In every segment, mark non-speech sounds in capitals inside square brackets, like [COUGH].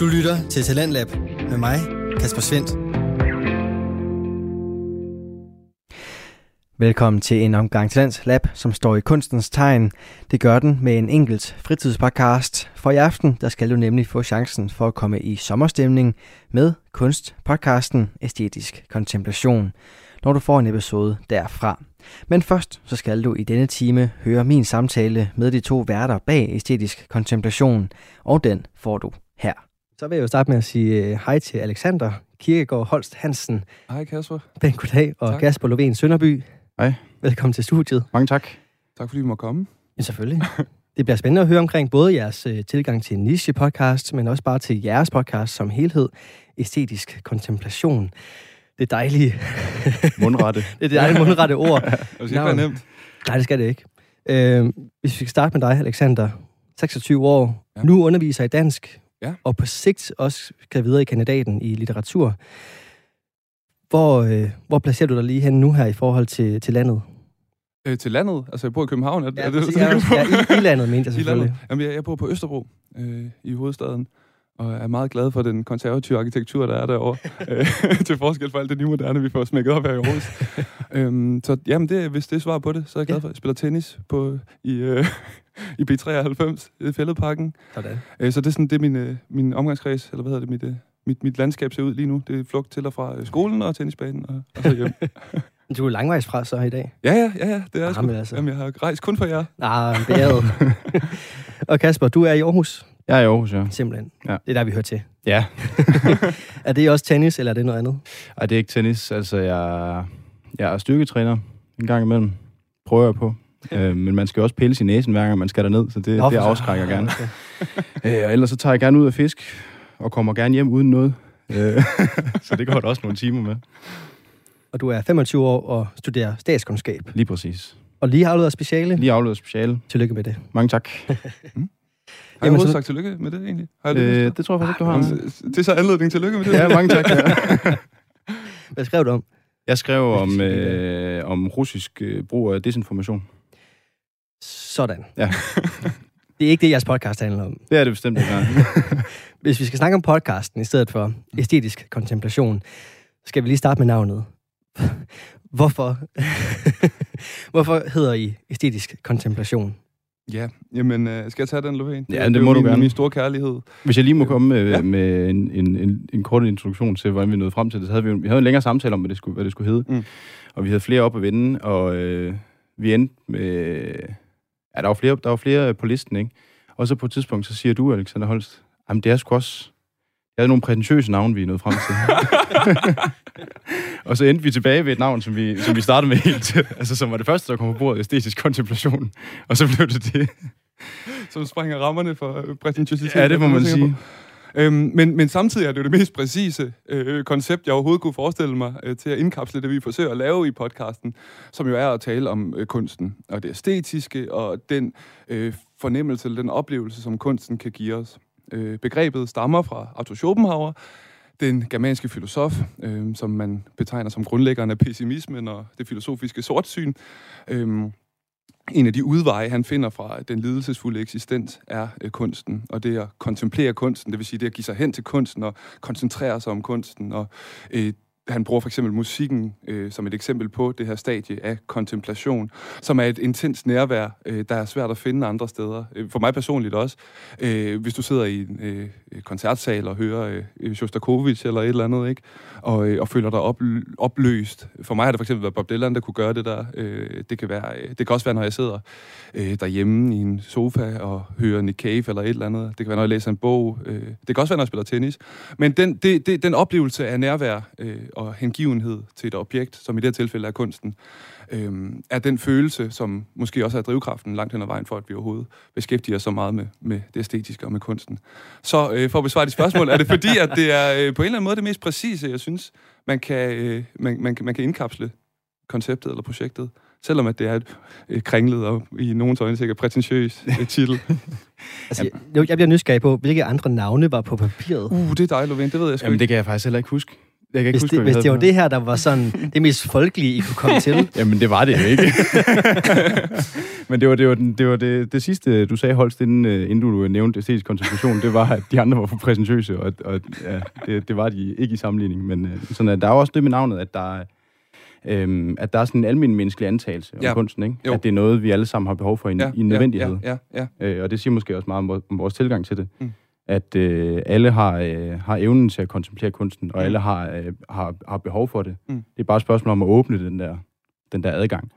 Du lytter til Talentlab med mig, Kasper Svendt. Velkommen til en omgang Talents Lab, som står i kunstens tegn. Det gør den med en enkelt fritidspodcast. For i aften, der skal du nemlig få chancen for at komme i sommerstemning med kunstpodcasten Æstetisk Kontemplation, når du får en episode derfra. Men først så skal du i denne time høre min samtale med de to værter bag Æstetisk Kontemplation, og den får du her. Så vil jeg jo starte med at sige øh, hej til Alexander Kirkegaard Holst Hansen. Hej Kasper. Pæn goddag. Og Tak. Kasper Lovén Sønderby. Hej. Velkommen til studiet. Mange tak. Tak fordi vi må komme. Ja, selvfølgelig. [LAUGHS] Det bliver spændende at høre omkring både jeres øh, tilgang til niche-podcast, men også bare til jeres podcast som helhed, æstetisk kontemplation. Det dejlige, [LAUGHS] Mundrette. det er det dejlige mundrette ord. [LAUGHS] det skal ikke være nemt. Nej, det skal det ikke. Øh, hvis vi skal starte med dig, Alexander, 26 år. Ja. nu underviser i dansk, Ja. og på sigt også skal videre i kandidaten i litteratur. Hvor, øh, hvor placerer du dig lige hen nu her i forhold til, til landet? Øh, til landet, altså jeg bor i København. Er, er det, præcis. ja, ja, i, i landet, mente jeg [LAUGHS] selvfølgelig. Jamen, jeg, jeg bor på Østerbro øh, i hovedstaden, og er meget glad for den konservative arkitektur, der er derovre. [LAUGHS] øh, [LAUGHS] til forskel for alt det nye moderne, vi får smækket op her i Aarhus. [LAUGHS] øhm, så jamen, det, hvis det er svar på det, så er jeg glad for. Jeg spiller tennis på, i, øh, i B93, i Fælledparken. Sådan. Øh, så det er sådan, det er min, øh, min omgangskreds, eller hvad hedder det, mit, øh, mit, mit landskab ser ud lige nu. Det er flugt til og fra øh, skolen og tennisbanen og, og så hjem. Du er langvejs fra så i dag. ja, ja, ja, ja, det er jeg sgu. Jamen, altså. Jamen, jeg har rejst kun for jer. Ah, beæret. og Kasper, du er i Aarhus, Jeg er i Aarhus, ja. simpelthen. Ja. Det er der, vi hører til. Ja. [LAUGHS] Er det også tennis, eller er det noget andet? Ej, det er ikke tennis. Altså, jeg, jeg er styrketræner en gang imellem. Prøver jeg på. Øh, men man skal også pille sin næsen, hver gang man skal derned, så det, Nå, det afskrækker gerne. Okay. [LAUGHS] Øh, og ellers så tager jeg gerne ud af fisk, og kommer gerne hjem uden noget. Øh, [LAUGHS] så det går der også nogle timer med. Og du er 25 år og studerer statskundskab. Lige præcis. Og lige har afleveret speciale. Lige afleveret speciale. Tillykke med det. Mange tak. Har jeg overhovedet så- sagt tillykke med det, egentlig? Har jeg Øh, lyst? det tror jeg faktisk ikke, du har. Det er så anledning til lykke med det. Ja, mange tak. Ja. [LAUGHS] Hvad skrev du om? Jeg skrev om, øh, om russisk øh, brug af desinformation. Sådan. Ja. [LAUGHS] Det er ikke det, jeres podcast handler om. Det er det bestemt ikke. [LAUGHS] Hvis vi skal snakke om podcasten i stedet for æstetisk kontemplation, skal vi lige starte med navnet. Hvorfor? Hvorfor hedder I æstetisk kontemplation? Ja, jamen, øh, skal jeg tage den, Lovén? Ja, det er må jo du min, gerne. min store kærlighed. Hvis jeg lige må komme med, Ja. med en, en, en, en kort introduktion til, hvordan vi nåede frem til det, så havde vi, vi havde en længere samtale om, hvad det skulle, hvad det skulle hedde. Mm. Og vi havde flere op at vende, og øh, vi endte med... Ja, der var, flere, der var flere på listen, ikke? Og så på et tidspunkt, så siger du, Alexander Holst, jamen det er sgu også... Jeg havde nogle prætentiøse navne, vi nåede frem til. [LAUGHS] og så endte vi tilbage ved et navn, som vi, som vi startede med helt, altså som var det første, der kom på bordet, æstetisk kontemplation. Og så blev det det. Som springer rammerne for øh, prætentiøsitet. Ja, det må man sige. på. Øhm, men, men samtidig er det jo det mest præcise øh, koncept, jeg overhovedet kunne forestille mig øh, til at indkapsle det, vi forsøger at lave i podcasten, som jo er at tale om øh, kunsten og det æstetiske og den øh, fornemmelse eller den oplevelse, som kunsten kan give os. Øh, begrebet stammer fra Arthur Schopenhauer, den germanske filosof, øh, som man betegner som grundlæggeren af pessimismen og det filosofiske sortsyn. Øh, en af de udveje, han finder fra den lidelsesfulde eksistens, er øh, kunsten. Og det at kontemplere kunsten, det vil sige det at give sig hen til kunsten og koncentrere sig om kunsten. Og øh, han bruger for eksempel musikken øh, som et eksempel på det her stadie af kontemplation, som er et intens nærvær, øh, der er svært at finde andre steder. Øh, for mig personligt også. Øh, hvis du sidder i en øh, øh koncertsal og hører øh, øh Shostakovich eller et eller andet, ikke? Og, øh, og føler dig opløst. For mig har det for eksempel været Bob Dylan, der kunne gøre det der. Øh, det, kan være, øh, det kan også være, når jeg sidder øh, derhjemme i en sofa og hører Nick Cave eller et eller andet. Det kan være, når jeg læser en bog. Øh, det kan også være, når jeg spiller tennis. Men den, det, det, den oplevelse af nærvær øh, og hengivenhed til et objekt, som i det her tilfælde er kunsten, øh, er den følelse, som måske også er drivkraften langt hen ad vejen for, at vi overhovedet beskæftiger os så meget med, med det æstetiske og med kunsten. Så øh, for at besvare de spørgsmål, er det fordi, [LAUGHS] at det er øh, på en eller anden måde det mest præcise, jeg synes, man kan, øh, man, man, kan- man kan indkapsle konceptet eller projektet, selvom at det er et øh, kringlet og i nogens øjne sikkert prætentiøs øh, titel. [LAUGHS] Altså, jeg, jeg bliver nysgerrig på, hvilke andre navne var på papiret. Uh, det er dig, Lovén, det ved jeg sgu Jamen, ikke. det kan jeg faktisk heller ikke huske. Jeg kan ikke Hvis huske, det, hvis det var det her, der var sådan det mest folkelige, I kunne komme til. [LAUGHS] Jamen, det var det jo ikke. [LAUGHS] Men det var det, var den, det, var det, det sidste, du sagde, Holst, inden, øh, inden du nævnte æstetisk kontemplation, det var, at de andre var for præsentøse, og, og ja, det, det var de ikke i sammenligning. Men øh, sådan, at der er også det med navnet, at der er, øhm, at der er sådan en almindelig menneskelig antagelse om Ja. kunsten, ikke? Jo. At det er noget, vi alle sammen har behov for i, ja, i en nødvendighed. Ja, ja, ja. Øh, og det siger måske også meget om, om vores tilgang til det. Mm. At øh, alle har, øh, har evnen til at kontemplere kunsten, og Mm. alle har, øh, har, har behov for det. Mm. Det er bare et spørgsmål om at åbne den der, den der adgang.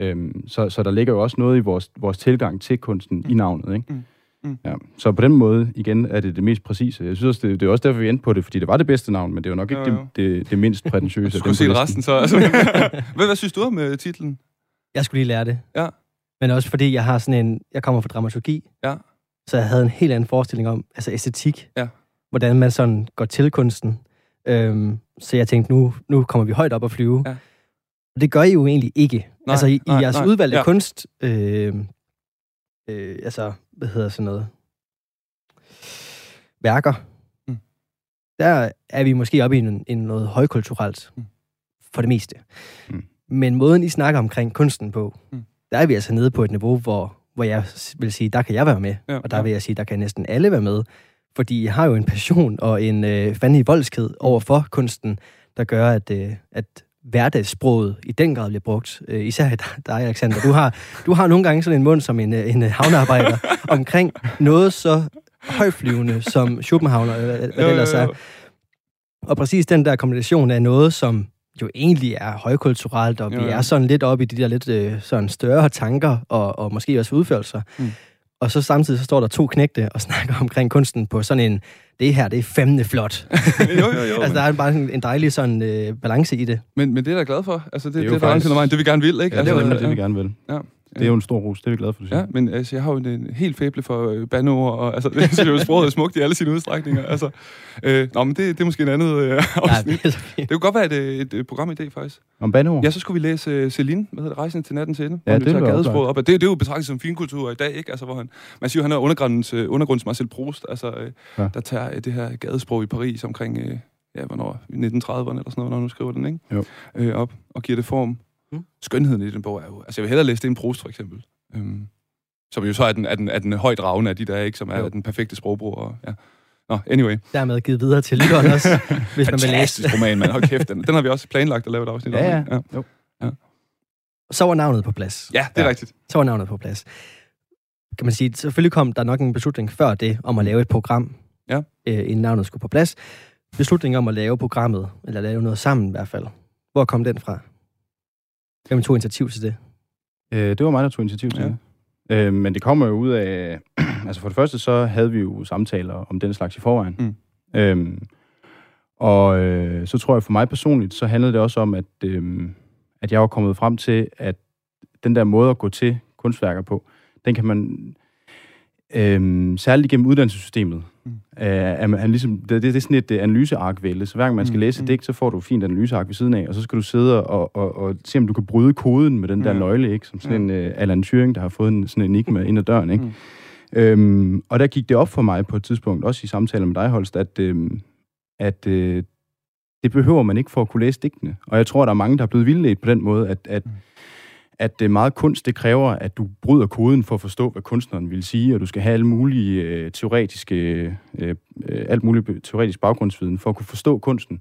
Øhm, så, så der ligger jo også noget i vores, vores tilgang til kunsten Mm. i navnet. Ikke? Mm. Mm. Ja. Så på den måde, igen, er det det mest præcise. Jeg synes også, det, det er også derfor, vi endte på det, fordi det var det bedste navn, men det er jo nok ikke Jo, jo. det, det, det mindst prætentiøse. Du [LAUGHS] af skulle se listen. resten så. Altså. [LAUGHS] hvad, hvad synes du om uh, titlen? Jeg skulle lige lære det. Ja. Men også fordi jeg har sådan en... Jeg kommer fra dramaturgi. Ja. Så jeg havde en helt anden forestilling om altså æstetik. Ja. Hvordan man sådan går til kunsten. Øhm, så jeg tænkte, nu, nu kommer vi højt op og flyve. Ja. Det gør I jo egentlig ikke. Nej, altså i, nej, i jeres nej. udvalgte Ja. kunst... Øh, øh, altså, hvad hedder sådan noget? Værker. Mm. Der er vi måske oppe i, en, i noget højkulturelt. Mm. For det meste. Mm. Men måden, I snakker omkring kunsten på, Mm. der er vi altså nede på et niveau, hvor, hvor jeg vil sige, der kan jeg være med. Ja, og der ja. vil jeg sige, der kan næsten alle være med. Fordi jeg har jo en passion og en øh, fandelig voldsked over for kunsten, der gør, at, øh, at hverdagssproget i den grad bliver brugt. Øh, især dig, Alexander. Du har, du har nogle gange sådan en mund som en, øh, en øh, havnearbejder [LAUGHS] omkring noget så højflyvende som Schopenhauer, øh, hvad det ellers er. Og præcis den der kombination af noget, som jo egentlig er højkulturelt, og Jo, vi jo. er sådan lidt oppe i de der lidt øh, sådan større tanker, og, og måske også udførelser. Mm. Og så samtidig så står der to knægte og [LAUGHS] snakker omkring kunsten på sådan en, det her, det er fandme flot. [LAUGHS] jo, jo, jo. altså, der er bare en, en dejlig sådan øh, balance i det. men, men det er jeg da glad for. Altså, det, det, Det er det jo er der faktisk- vejen. Det vi gerne vil, ikke? Ja, det altså, er nemlig det, vi ja. gerne vil. Ja. Det er jo en stor ros. Det er vi glade for, du siger. Ja, men altså, jeg har jo en, en helt fæble for øh, bandeord, og altså, [LAUGHS] det synes jeg jo, sproget er smukt i alle sine udstrækninger. Altså, øh, nå, men det, det er måske en andet øh, afsnit. det. Det kunne godt være et, øh, et, et programidé, faktisk. Om bandeord? Ja, så skulle vi læse uh, Celine, hvad hedder det, Rejsen til nattens ende. Ja, det lyder gadesproget op. Og det, det er jo betragtet som finkultur i dag, ikke? Altså, hvor han, man siger han er undergrundens, uh, undergrundens Marcel Proust, altså, uh, Ja. der tager uh, det her gadesprog i Paris omkring, uh, ja, hvornår, i 1930'erne eller sådan noget, når nu skriver den, ikke? Jo. Uh, op og giver det form. Mm. Skønheden i den bog er jo, altså jeg vil hellere læse det end Proust, for eksempel. Um, som jo så er den, er den, er den højt ravne af de der, ikke? Som er Jo. den perfekte sprogbrug. Og, ja. Nå, anyway. Dermed givet videre til lytteren også, [LAUGHS] hvis man vil læse. Roman, man. Hold kæft, den, den har vi også planlagt at lave et afsnit Ja, ja. ikke? Jo. Så var navnet på plads. Ja, det er Ja. rigtigt. Så var navnet på plads. Kan man sige, selvfølgelig kom der nok en beslutning før det, om at lave et program, Ja. øh, inden navnet skulle på plads. Beslutningen om at lave programmet, eller lave noget sammen i hvert fald. Hvor kom den fra? Hvem tog initiativ til det? Øh, det var mig, der tog initiativ til Ja. det. Øh, men det kommer jo ud af... [CLEARS THROAT] altså for det første, så havde vi jo samtaler om den slags i forvejen. Mm. Øhm, og øh, så tror jeg for mig personligt, så handlede det også om, at, øh, at jeg var kommet frem til, at den der måde at gå til kunstværker på, den kan man... Øh, særligt gennem uddannelsessystemet. Mm. Mm. er man, ligesom, det, det, det er sådan et uh, analyseark-vælde. Så hver gang man skal Mm, læse et mm. digt, så får du et fint analyseark ved siden af, og så skal du sidde og, og, og se, om du kan bryde koden med den der Ja. nøgle, ikke? Som sådan en uh, Alan Turing, der har fået en, sådan en enigma ind ad døren, ikke? Mm. Øhm, og der gik det op for mig på et tidspunkt, også i samtaler med dig, Holst, at, øhm, at øh, det behøver man ikke for at kunne læse digtene. Og jeg tror, der er mange, der er blevet vildledt på den måde, at, at, Mm. At det meget kunst, det kræver, at du bryder koden for at forstå, hvad kunstneren vil sige, og du skal have alle mulige øh, teoretiske, øh, øh, alt muligt teoretisk baggrundsviden for at kunne forstå kunsten.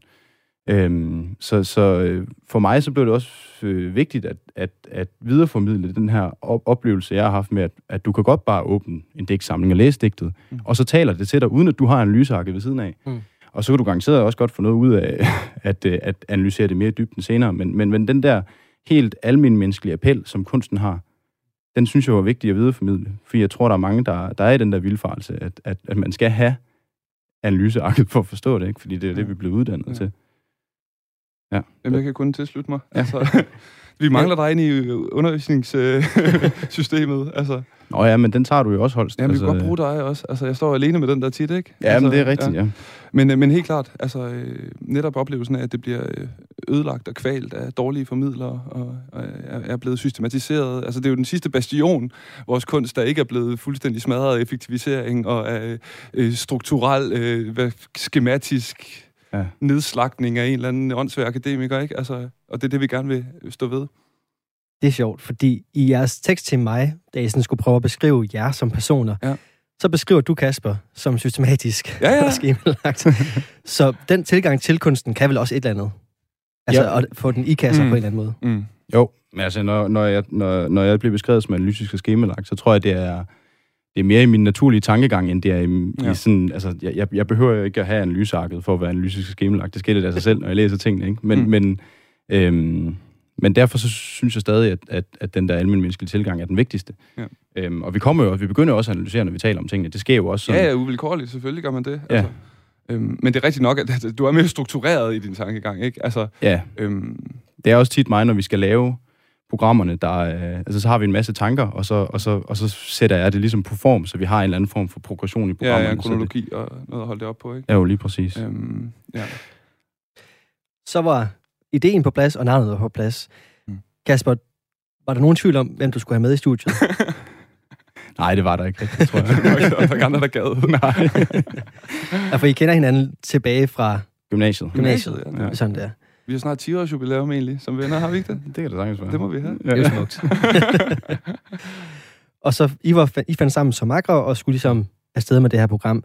Øhm, så så øh, for mig så blev det også øh, vigtigt at, at, at videreformidle den her op- oplevelse, jeg har haft med, at, at du kan godt bare åbne en digtsamling og læse digtet, Mm. og så taler det til dig, uden at du har analysearket ved siden af. Mm. Og så kan du garanteret også godt få noget ud af [LAUGHS] at, øh, at analysere det mere dybden senere. Men, men, men den der helt almindelige menneskelige appel, som kunsten har, den synes jeg var vigtig at videreformidle. Fordi jeg tror, der er mange, der, der er i den der vildfarelse, at, at, at man skal have analysearket for at forstå det, ikke? fordi det er det, Ja. vi er blevet uddannet Ja. til. Ja. Jamen, jeg kan kun tilslutte mig. Altså, [LAUGHS] vi mangler dig inde i undervisningssystemet. [LAUGHS] altså, Nå ja, men den tager du jo også, Holst. vi altså, kan godt bruge dig også. Altså, jeg står alene med den der tit, ikke? Ja, altså, men det er rigtigt, ja. ja. Men, øh, men helt klart, altså, øh, netop oplevelsen af, at det bliver øh, ødelagt og kvalt af dårlige formidlere, og, og er, blevet systematiseret. Altså, det er jo den sidste bastion, vores kunst, der ikke er blevet fuldstændig smadret af effektivisering og af øh, strukturel, øh, skematisk ja. nedslagning af en eller anden åndssvær akademiker, ikke? Altså, og det er det, vi gerne vil stå ved. Det er sjovt, fordi i jeres tekst til mig, da I sådan skulle prøve at beskrive jer som personer, ja. så beskriver du Kasper som systematisk ja, ja. [LAUGHS] og skemalagt. så den tilgang til kunsten kan vel også et eller andet? Altså ja. at få den i kasser mm. på en eller anden måde. Mm. Jo, men altså, når, når, jeg, når, når jeg bliver beskrevet som analytisk og skemalagt, så tror jeg, det er, det er mere i min naturlige tankegang, end det er i, ja. i sådan... Altså, jeg, jeg behøver ikke at have analysearket for at være analytisk og skemalagt. Det sker lidt af sig selv, når jeg læser tingene, ikke? Men, mm. men, øhm, men derfor så synes jeg stadig, at, at, at den der almindelige tilgang er den vigtigste. Ja. Øhm, og vi kommer jo, vi begynder også at analysere, når vi taler om tingene. Det sker jo også sådan. Ja, ja, uvilkårligt, selvfølgelig gør man det. Ja. Altså, øhm, men det er rigtigt nok, at, at du er mere struktureret i din tankegang, ikke? Altså, ja. Øhm, det er også tit mig, når vi skal lave programmerne, der, øh, altså så har vi en masse tanker, og så, og, så, og så sætter jeg det ligesom på form, så vi har en eller anden form for progression i programmerne. Ja, ja, kronologi det, og noget at holde det op på, ikke? Ja, jo, lige præcis. Øhm, ja. Så var ideen på plads, og navnet var på plads. Mm. Kasper, var der nogen tvivl om, hvem du skulle have med i studiet? [LAUGHS] Nej, det var der ikke rigtig, tror jeg. [LAUGHS] der var ikke andre, der gad. [LAUGHS] Nej. ja, for I kender hinanden tilbage fra... Gymnasiet. Gymnasiet, ja. ja. Sådan der. Vi har snart 10 års jubilæum egentlig, som venner, har vi ikke det? [LAUGHS] Det kan det sagtens være. Det må vi have. Ja. Det er smukt. [LAUGHS] og så I, var, I fandt sammen som makre og skulle ligesom afsted med det her program.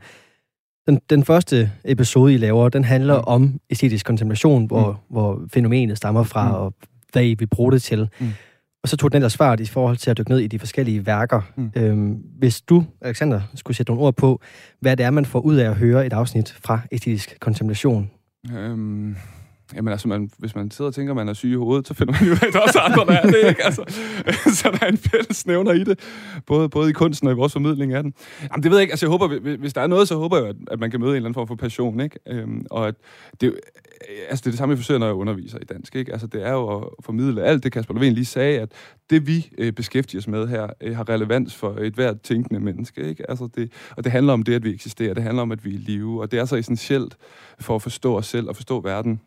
Den, den første episode, I laver, den handler mm. om æstetisk kontemplation, hvor, mm. hvor fænomenet stammer fra, mm. og hvad I vil bruge det til. Mm. Og så tog den der svar i forhold til at dykke ned i de forskellige værker. Mm. Øhm, hvis du, Alexander, skulle sætte nogle ord på, hvad det er, man får ud af at høre et afsnit fra æstetisk kontemplation. Øhm, Jamen altså, man, hvis man sidder og tænker, at man er syg i hovedet, så finder man jo at der er også andre, der er det, ikke? Altså, [LAUGHS] så der er en fælles nævner i det, både, både i kunsten og i vores formidling af den. Jamen, det ved jeg ikke. Altså, jeg håber, hvis der er noget, så håber jeg, at man kan møde en eller anden form for passion, ikke? Øhm, og at det, altså, det er det samme, jeg forsøger, når jeg underviser i dansk, ikke? Altså, det er jo at formidle alt det, Kasper Lovén lige sagde, at det, vi øh, beskæftiger os med her, øh, har relevans for et hvert tænkende menneske, ikke? Altså, det, og det handler om det, at vi eksisterer. Det handler om, at vi er i live, og det er så essentielt for at forstå os selv og forstå verden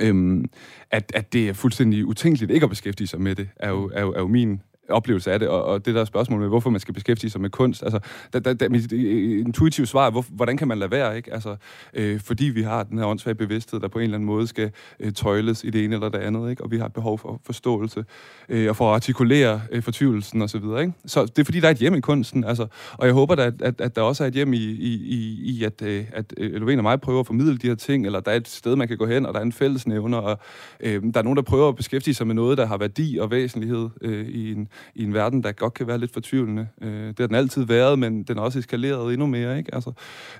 Øhm, at, at det er fuldstændig utænkeligt ikke at beskæftige sig med det, er jo, er jo, er jo min oplevelse af det, og, og det der spørgsmål med, hvorfor man skal beskæftige sig med kunst, altså, da, da, da, mit intuitive svar er, hvor, hvordan kan man lade være, ikke? Altså, øh, fordi vi har den her åndssvage bevidsthed, der på en eller anden måde skal øh, tøjles i det ene eller det andet, ikke? Og vi har behov for forståelse, øh, og for at artikulere øh, fortvivlelsen og så videre, ikke? Så det er fordi, der er et hjem i kunsten, altså, og jeg håber, da, at, at, at der også er et hjem i, i, i, i at, øh, at øh, Lovén og mig prøver at formidle de her ting, eller der er et sted, man kan gå hen, og der er en fællesnævner, og øh, der er nogen, der prøver at beskæftige sig med noget, der har værdi og væsentlighed øh, i en, i en verden, der godt kan være lidt fortvivlende. Øh, det har den altid været, men den er også eskaleret endnu mere. Ikke? Altså,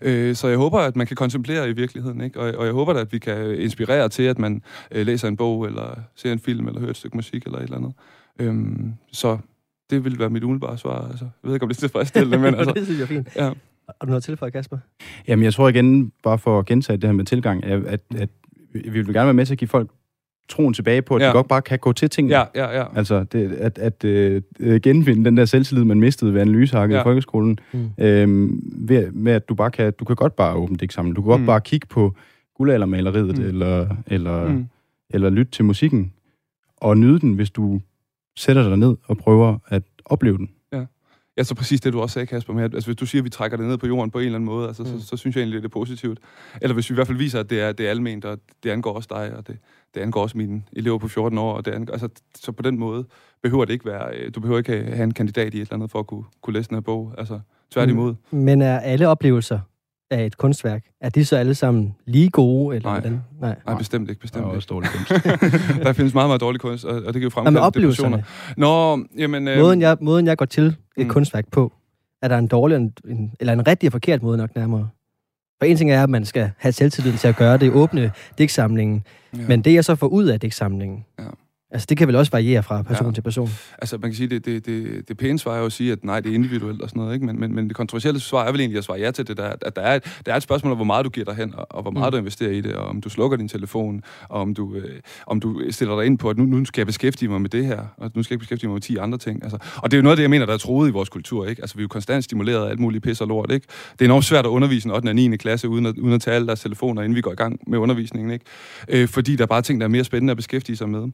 øh, så jeg håber, at man kan kontemplere i virkeligheden, ikke? Og, og jeg håber, at vi kan inspirere til, at man øh, læser en bog, eller ser en film, eller hører et stykke musik, eller et eller andet. Øh, så det vil være mit umiddelbare svar. Altså, jeg ved ikke, om det er tilfredsstillende, men [LAUGHS] altså... det synes jeg er fint. Ja. Har du noget til for, Kasper? Jamen, jeg tror igen, bare for at gentage det her med tilgang, at, at, at vi vil gerne være med til at give folk troen tilbage på, at ja. de godt bare kan gå til tingene. Ja, ja, ja. Altså, det, at, at uh, genvinde den der selvtillid, man mistede ved analysehakken ja. i folkeskolen, mm. øhm, ved, med at du bare kan, du kan godt bare åbne det sammen. Du kan godt mm. bare kigge på guldaldermaleriet, mm. eller, eller, mm. eller lytte til musikken, og nyde den, hvis du sætter dig ned og prøver at opleve den. Ja, så præcis det, du også sagde, Kasper, med, at altså, hvis du siger, at vi trækker det ned på jorden på en eller anden måde, altså, mm. så, så, synes jeg egentlig, det er positivt. Eller hvis vi i hvert fald viser, at det er, det er alment, og det angår også dig, og det, det angår også mine elever på 14 år, og det angår, altså, så på den måde behøver det ikke være, øh, du behøver ikke have en kandidat i et eller andet for at kunne, kunne læse den her bog, altså tværtimod. Mm. Men er alle oplevelser af et kunstværk, er de så alle sammen lige gode? Eller nej. Hvordan? nej, nej, bestemt ikke. Bestemt der er også dårlig kunst. [LAUGHS] der findes meget, meget dårlig kunst, og, og det kan jo fremkalde depressioner. Nå, jamen... Øh... Måden, jeg, måden, jeg går til et mm. kunstværk på, er der en dårlig, en, eller en rigtig og forkert måde nok nærmere. For en ting er, at man skal have selvtillid til at gøre det, åbne digtsamlingen. Ja. Men det, jeg så får ud af digtsamlingen, ja. Altså, det kan vel også variere fra person ja. til person? Altså, man kan sige, det, det, det, det pæne svar er jo at sige, at nej, det er individuelt og sådan noget, ikke? Men, men, men det kontroversielle svar er vel egentlig at svare ja til det der, at der er, et, der er et spørgsmål om, hvor meget du giver dig hen, og, og hvor meget mm. du investerer i det, og om du slukker din telefon, og om du, øh, om du stiller dig ind på, at nu, nu skal jeg beskæftige mig med det her, og nu skal jeg beskæftige mig med 10 andre ting. Altså, og det er jo noget af det, jeg mener, der er troet i vores kultur, ikke? Altså, vi er jo konstant stimuleret af alt muligt pis og lort, ikke? Det er enormt svært at undervise en 8. og 9. klasse, uden at, uden at tage alle deres telefoner, inden vi går i gang med undervisningen, ikke? Øh, fordi der er bare ting, der er mere spændende at beskæftige sig med.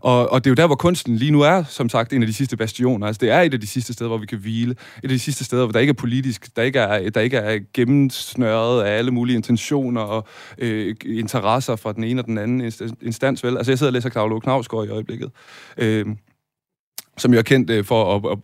Og, og det er jo der, hvor kunsten lige nu er, som sagt, en af de sidste bastioner. Altså, det er et af de sidste steder, hvor vi kan hvile. Et af de sidste steder, hvor der ikke er politisk, der ikke er, der ikke er gennemsnørret af alle mulige intentioner og øh, interesser fra den ene og den anden instans. Vel? Altså, jeg sidder og læser Claudio Knavsgaard i øjeblikket. Øh, som jo er kendt øh, for at, at,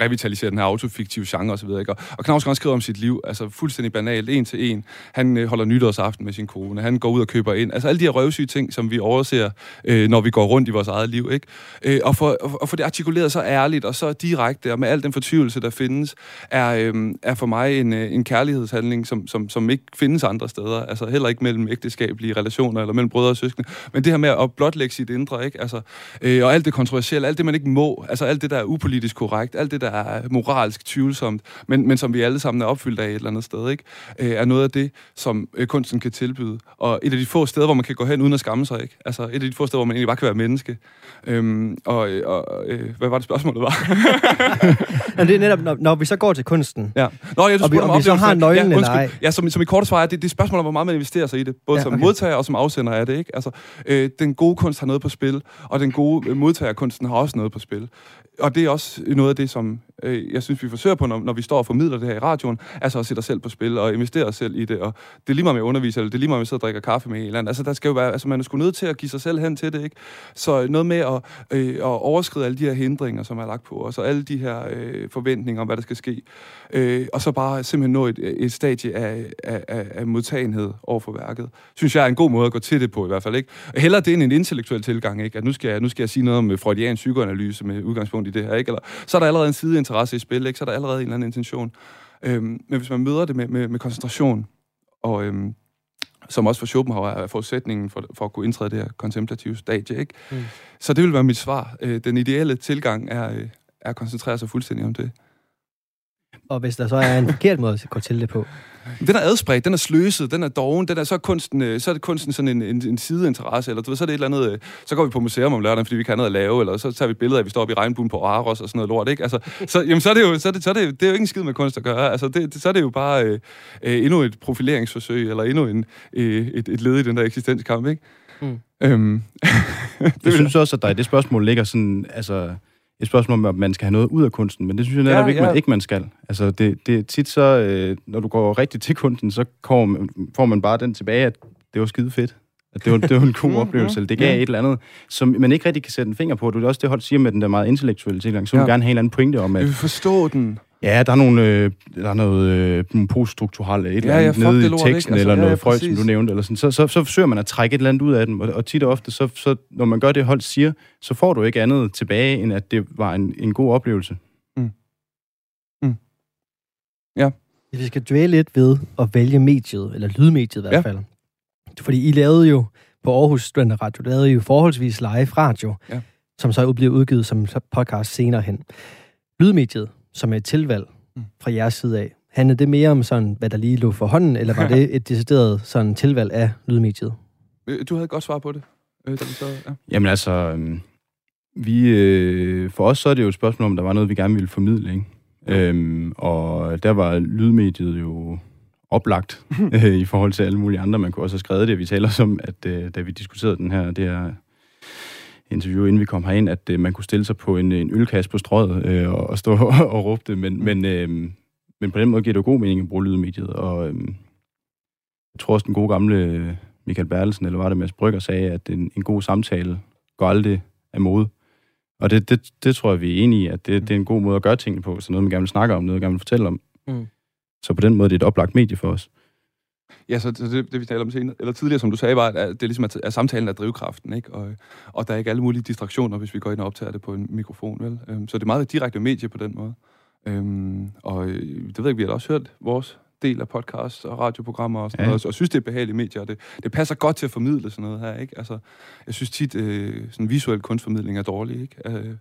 revitalisere den her autofiktive genre osv. Og, og Knavs skriver om sit liv, altså fuldstændig banalt, en til en. Han øh, holder nytårsaften med sin kone, han går ud og køber ind. Altså alle de her røvsyge ting, som vi overser, øh, når vi går rundt i vores eget liv. Ikke? Øh, og, for, og for det artikuleret så ærligt og så direkte, og med al den fortvivlelse, der findes, er, øh, er for mig en, øh, en kærlighedshandling, som, som, som ikke findes andre steder. Altså heller ikke mellem ægteskabelige relationer eller mellem brødre og søskende. Men det her med at blotlægge sit indre, ikke? Altså, øh, og alt det kontroversielle, alt det, man ikke må, altså alt det, der er upolitisk korrekt, alt det, der er moralsk tvivlsomt, men, men som vi alle sammen er opfyldt af et eller andet sted, ikke? Øh, er noget af det, som øh, kunsten kan tilbyde. Og et af de få steder, hvor man kan gå hen uden at skamme sig, ikke? Altså et af de få steder, hvor man egentlig bare kan være menneske. Øhm, og og øh, hvad var det spørgsmålet var? [LAUGHS] Jamen, det er netop, når, når vi så går til kunsten, ja. Nå, jeg, og vi, og vi så har nøglen ja, eller ej. Ja, som, som i kort svar er, det, det er spørgsmål om, hvor meget man investerer sig i det. Både ja, okay. som modtager og som afsender af det, ikke? Altså, øh, den gode kunst har noget på spil, og den gode modtagerkunsten har også noget på spil og det er også noget af det, som øh, jeg synes, vi forsøger på, når, når vi står og formidler det her i radioen, altså at sætte os selv på spil og investere os selv i det. Og det er lige meget med at undervise, eller det er lige meget med at sidde og drikke kaffe med en eller anden. Altså, der skal jo være, altså, man er sgu nødt til at give sig selv hen til det, ikke? Så noget med at, øh, at overskride alle de her hindringer, som er lagt på os, og alle de her øh, forventninger om, hvad der skal ske. Øh, og så bare simpelthen nå et, et stadie af, af, af, af modtagenhed over for værket. Synes jeg er en god måde at gå til det på, i hvert fald, ikke? Heller det end en intellektuel tilgang, ikke? At nu skal jeg, nu skal jeg sige noget om øh, freudian psykoanalyse med udgangspunkt i det her, ikke? Eller, så er der allerede en sideinteresse i spil, ikke? så er der allerede en eller anden intention. Øhm, men hvis man møder det med, med, med koncentration, og øhm, som også for Schopenhauer er forudsætningen for, for at kunne indtræde det her kontemplative stadie, ikke? Mm. så det vil være mit svar. Øh, den ideelle tilgang er, øh, er at koncentrere sig fuldstændig om det. Og hvis der så er en forkert måde at gå til det på? Den er adspredt, den er sløset, den er doven, den er, så, er kunsten, øh, så er det kunsten sådan en, en, en sideinteresse, eller du ved, så er det et eller andet, øh, så går vi på museum om lørdagen, fordi vi kan noget at lave, eller så tager vi billeder af, at vi står oppe i regnbuen på Aros og sådan noget lort, ikke? Altså, så, jamen, så er det jo, så er det, så er det, det er jo ikke en skid med kunst at gøre, altså, det, det, så er det jo bare øh, øh, endnu et profileringsforsøg, eller endnu en, øh, et, et led i den der eksistenskamp, ikke? Mm. Øhm, [LAUGHS] det jeg synes også, at der i det spørgsmål ligger sådan, altså, et spørgsmål om, at man skal have noget ud af kunsten, men det synes jeg netop ja, ikke, ja. man, ikke, man skal. Altså, det, det er tit så, øh, når du går rigtigt til kunsten, så kommer, får man bare den tilbage, at det var skide fedt. At det var, det var en god [LAUGHS] oplevelse, eller det gav ja. et eller andet, som man ikke rigtig kan sætte en finger på. Det er også det, Holt siger med den der meget intellektuelle tilgang. Så ja. vil gerne have en eller anden pointe om, at... Jeg vil forstå den. Ja, der er, nogle, øh, der er noget øh, poststrukturelt et eller andet ja, nede i teksten, altså, eller noget ja, Freud, som du nævnte, eller sådan. Så, så, så forsøger man at trække et eller andet ud af den, og, og tit og ofte, så, så, når man gør det, Holt siger, så får du ikke andet tilbage, end at det var en, en god oplevelse. Mm. Mm. Ja. Hvis vi skal dvæle lidt ved at vælge mediet, eller lydmediet i hvert ja. fald. Fordi I lavede jo på Aarhus Studenter Radio, lavede I jo forholdsvis live radio, ja. som så bliver udgivet som podcast senere hen. Lydmediet, som er et tilvalg mm. fra jeres side af. Handlede det mere om sådan, hvad der lige lå for hånden, eller var [LAUGHS] det et decideret sådan tilvalg af lydmediet? Øh, du havde godt svar på det, øh, da vi så... Ja. Jamen altså, øhm, vi, øh, for os så er det jo et spørgsmål om, der var noget, vi gerne ville formidle, ikke? Øhm, og der var lydmediet jo oplagt [LAUGHS] øh, i forhold til alle mulige andre. Man kunne også have skrevet det. Vi taler som, at øh, da vi diskuterede den her, det her interview, inden vi kom herind, at øh, man kunne stille sig på en, en ølkasse på strøget øh, og, og stå [LAUGHS] og, råbe det, men, mm. men, øh, men på den måde giver det jo god mening at bruge lydmediet, og øh, jeg tror også, den gode gamle Michael Bertelsen, eller var det Mads Brygger, sagde, at en, en god samtale går aldrig af mode. Og det, det, det tror jeg, vi er enige i, at det, det er en god måde at gøre tingene på, så noget, man gerne vil snakke om, noget, man gerne vil fortælle om. Mm. Så på den måde det er det et oplagt medie for os. Ja, så det, det vi talte om senere, eller tidligere, som du sagde, var, at det er ligesom, at, at samtalen er drivkraften, ikke? Og, og der er ikke alle mulige distraktioner, hvis vi går ind og optager det på en mikrofon, vel? Øhm, så det er meget direkte medie på den måde. Øhm, og øh, det ved jeg, vi har også hørt vores del af podcast og radioprogrammer og sådan ja. noget, og synes, det er behagelige medier, og det, det passer godt til at formidle sådan noget her, ikke? Altså, jeg synes tit, øh, sådan visuel kunstformidling er dårlig, ikke? Øh,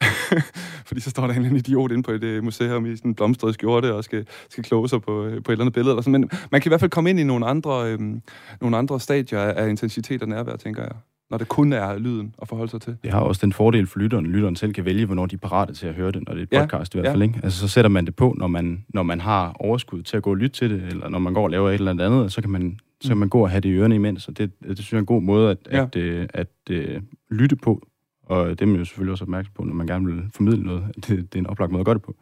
[LAUGHS] Fordi så står der en eller anden idiot inde på et uh, museum i sådan en blomstret skjorte og skal, skal kloge sig på, uh, på et eller andet billede. Eller sådan. Men man kan i hvert fald komme ind i nogle andre, um, nogle andre stadier af intensitet og nærvær, tænker jeg når det kun er lyden at forholde sig til. Det har også den fordel for lytteren. Lytteren selv kan vælge, hvornår de er parate til at høre det, når det er et podcast ja, i hvert fald. Ja. Ikke? Altså, så sætter man det på, når man, når man har overskud til at gå og lytte til det, eller når man går og laver et eller andet, så kan man, så kan mm. man gå og have det i ørerne imens. Og det, det synes jeg er en god måde at, ja. at, at, at, at lytte på Og det er man jo selvfølgelig også opmærksom på, når man gerne vil formidle noget. [LAUGHS] Det, det er en oplagt måde at gøre det på.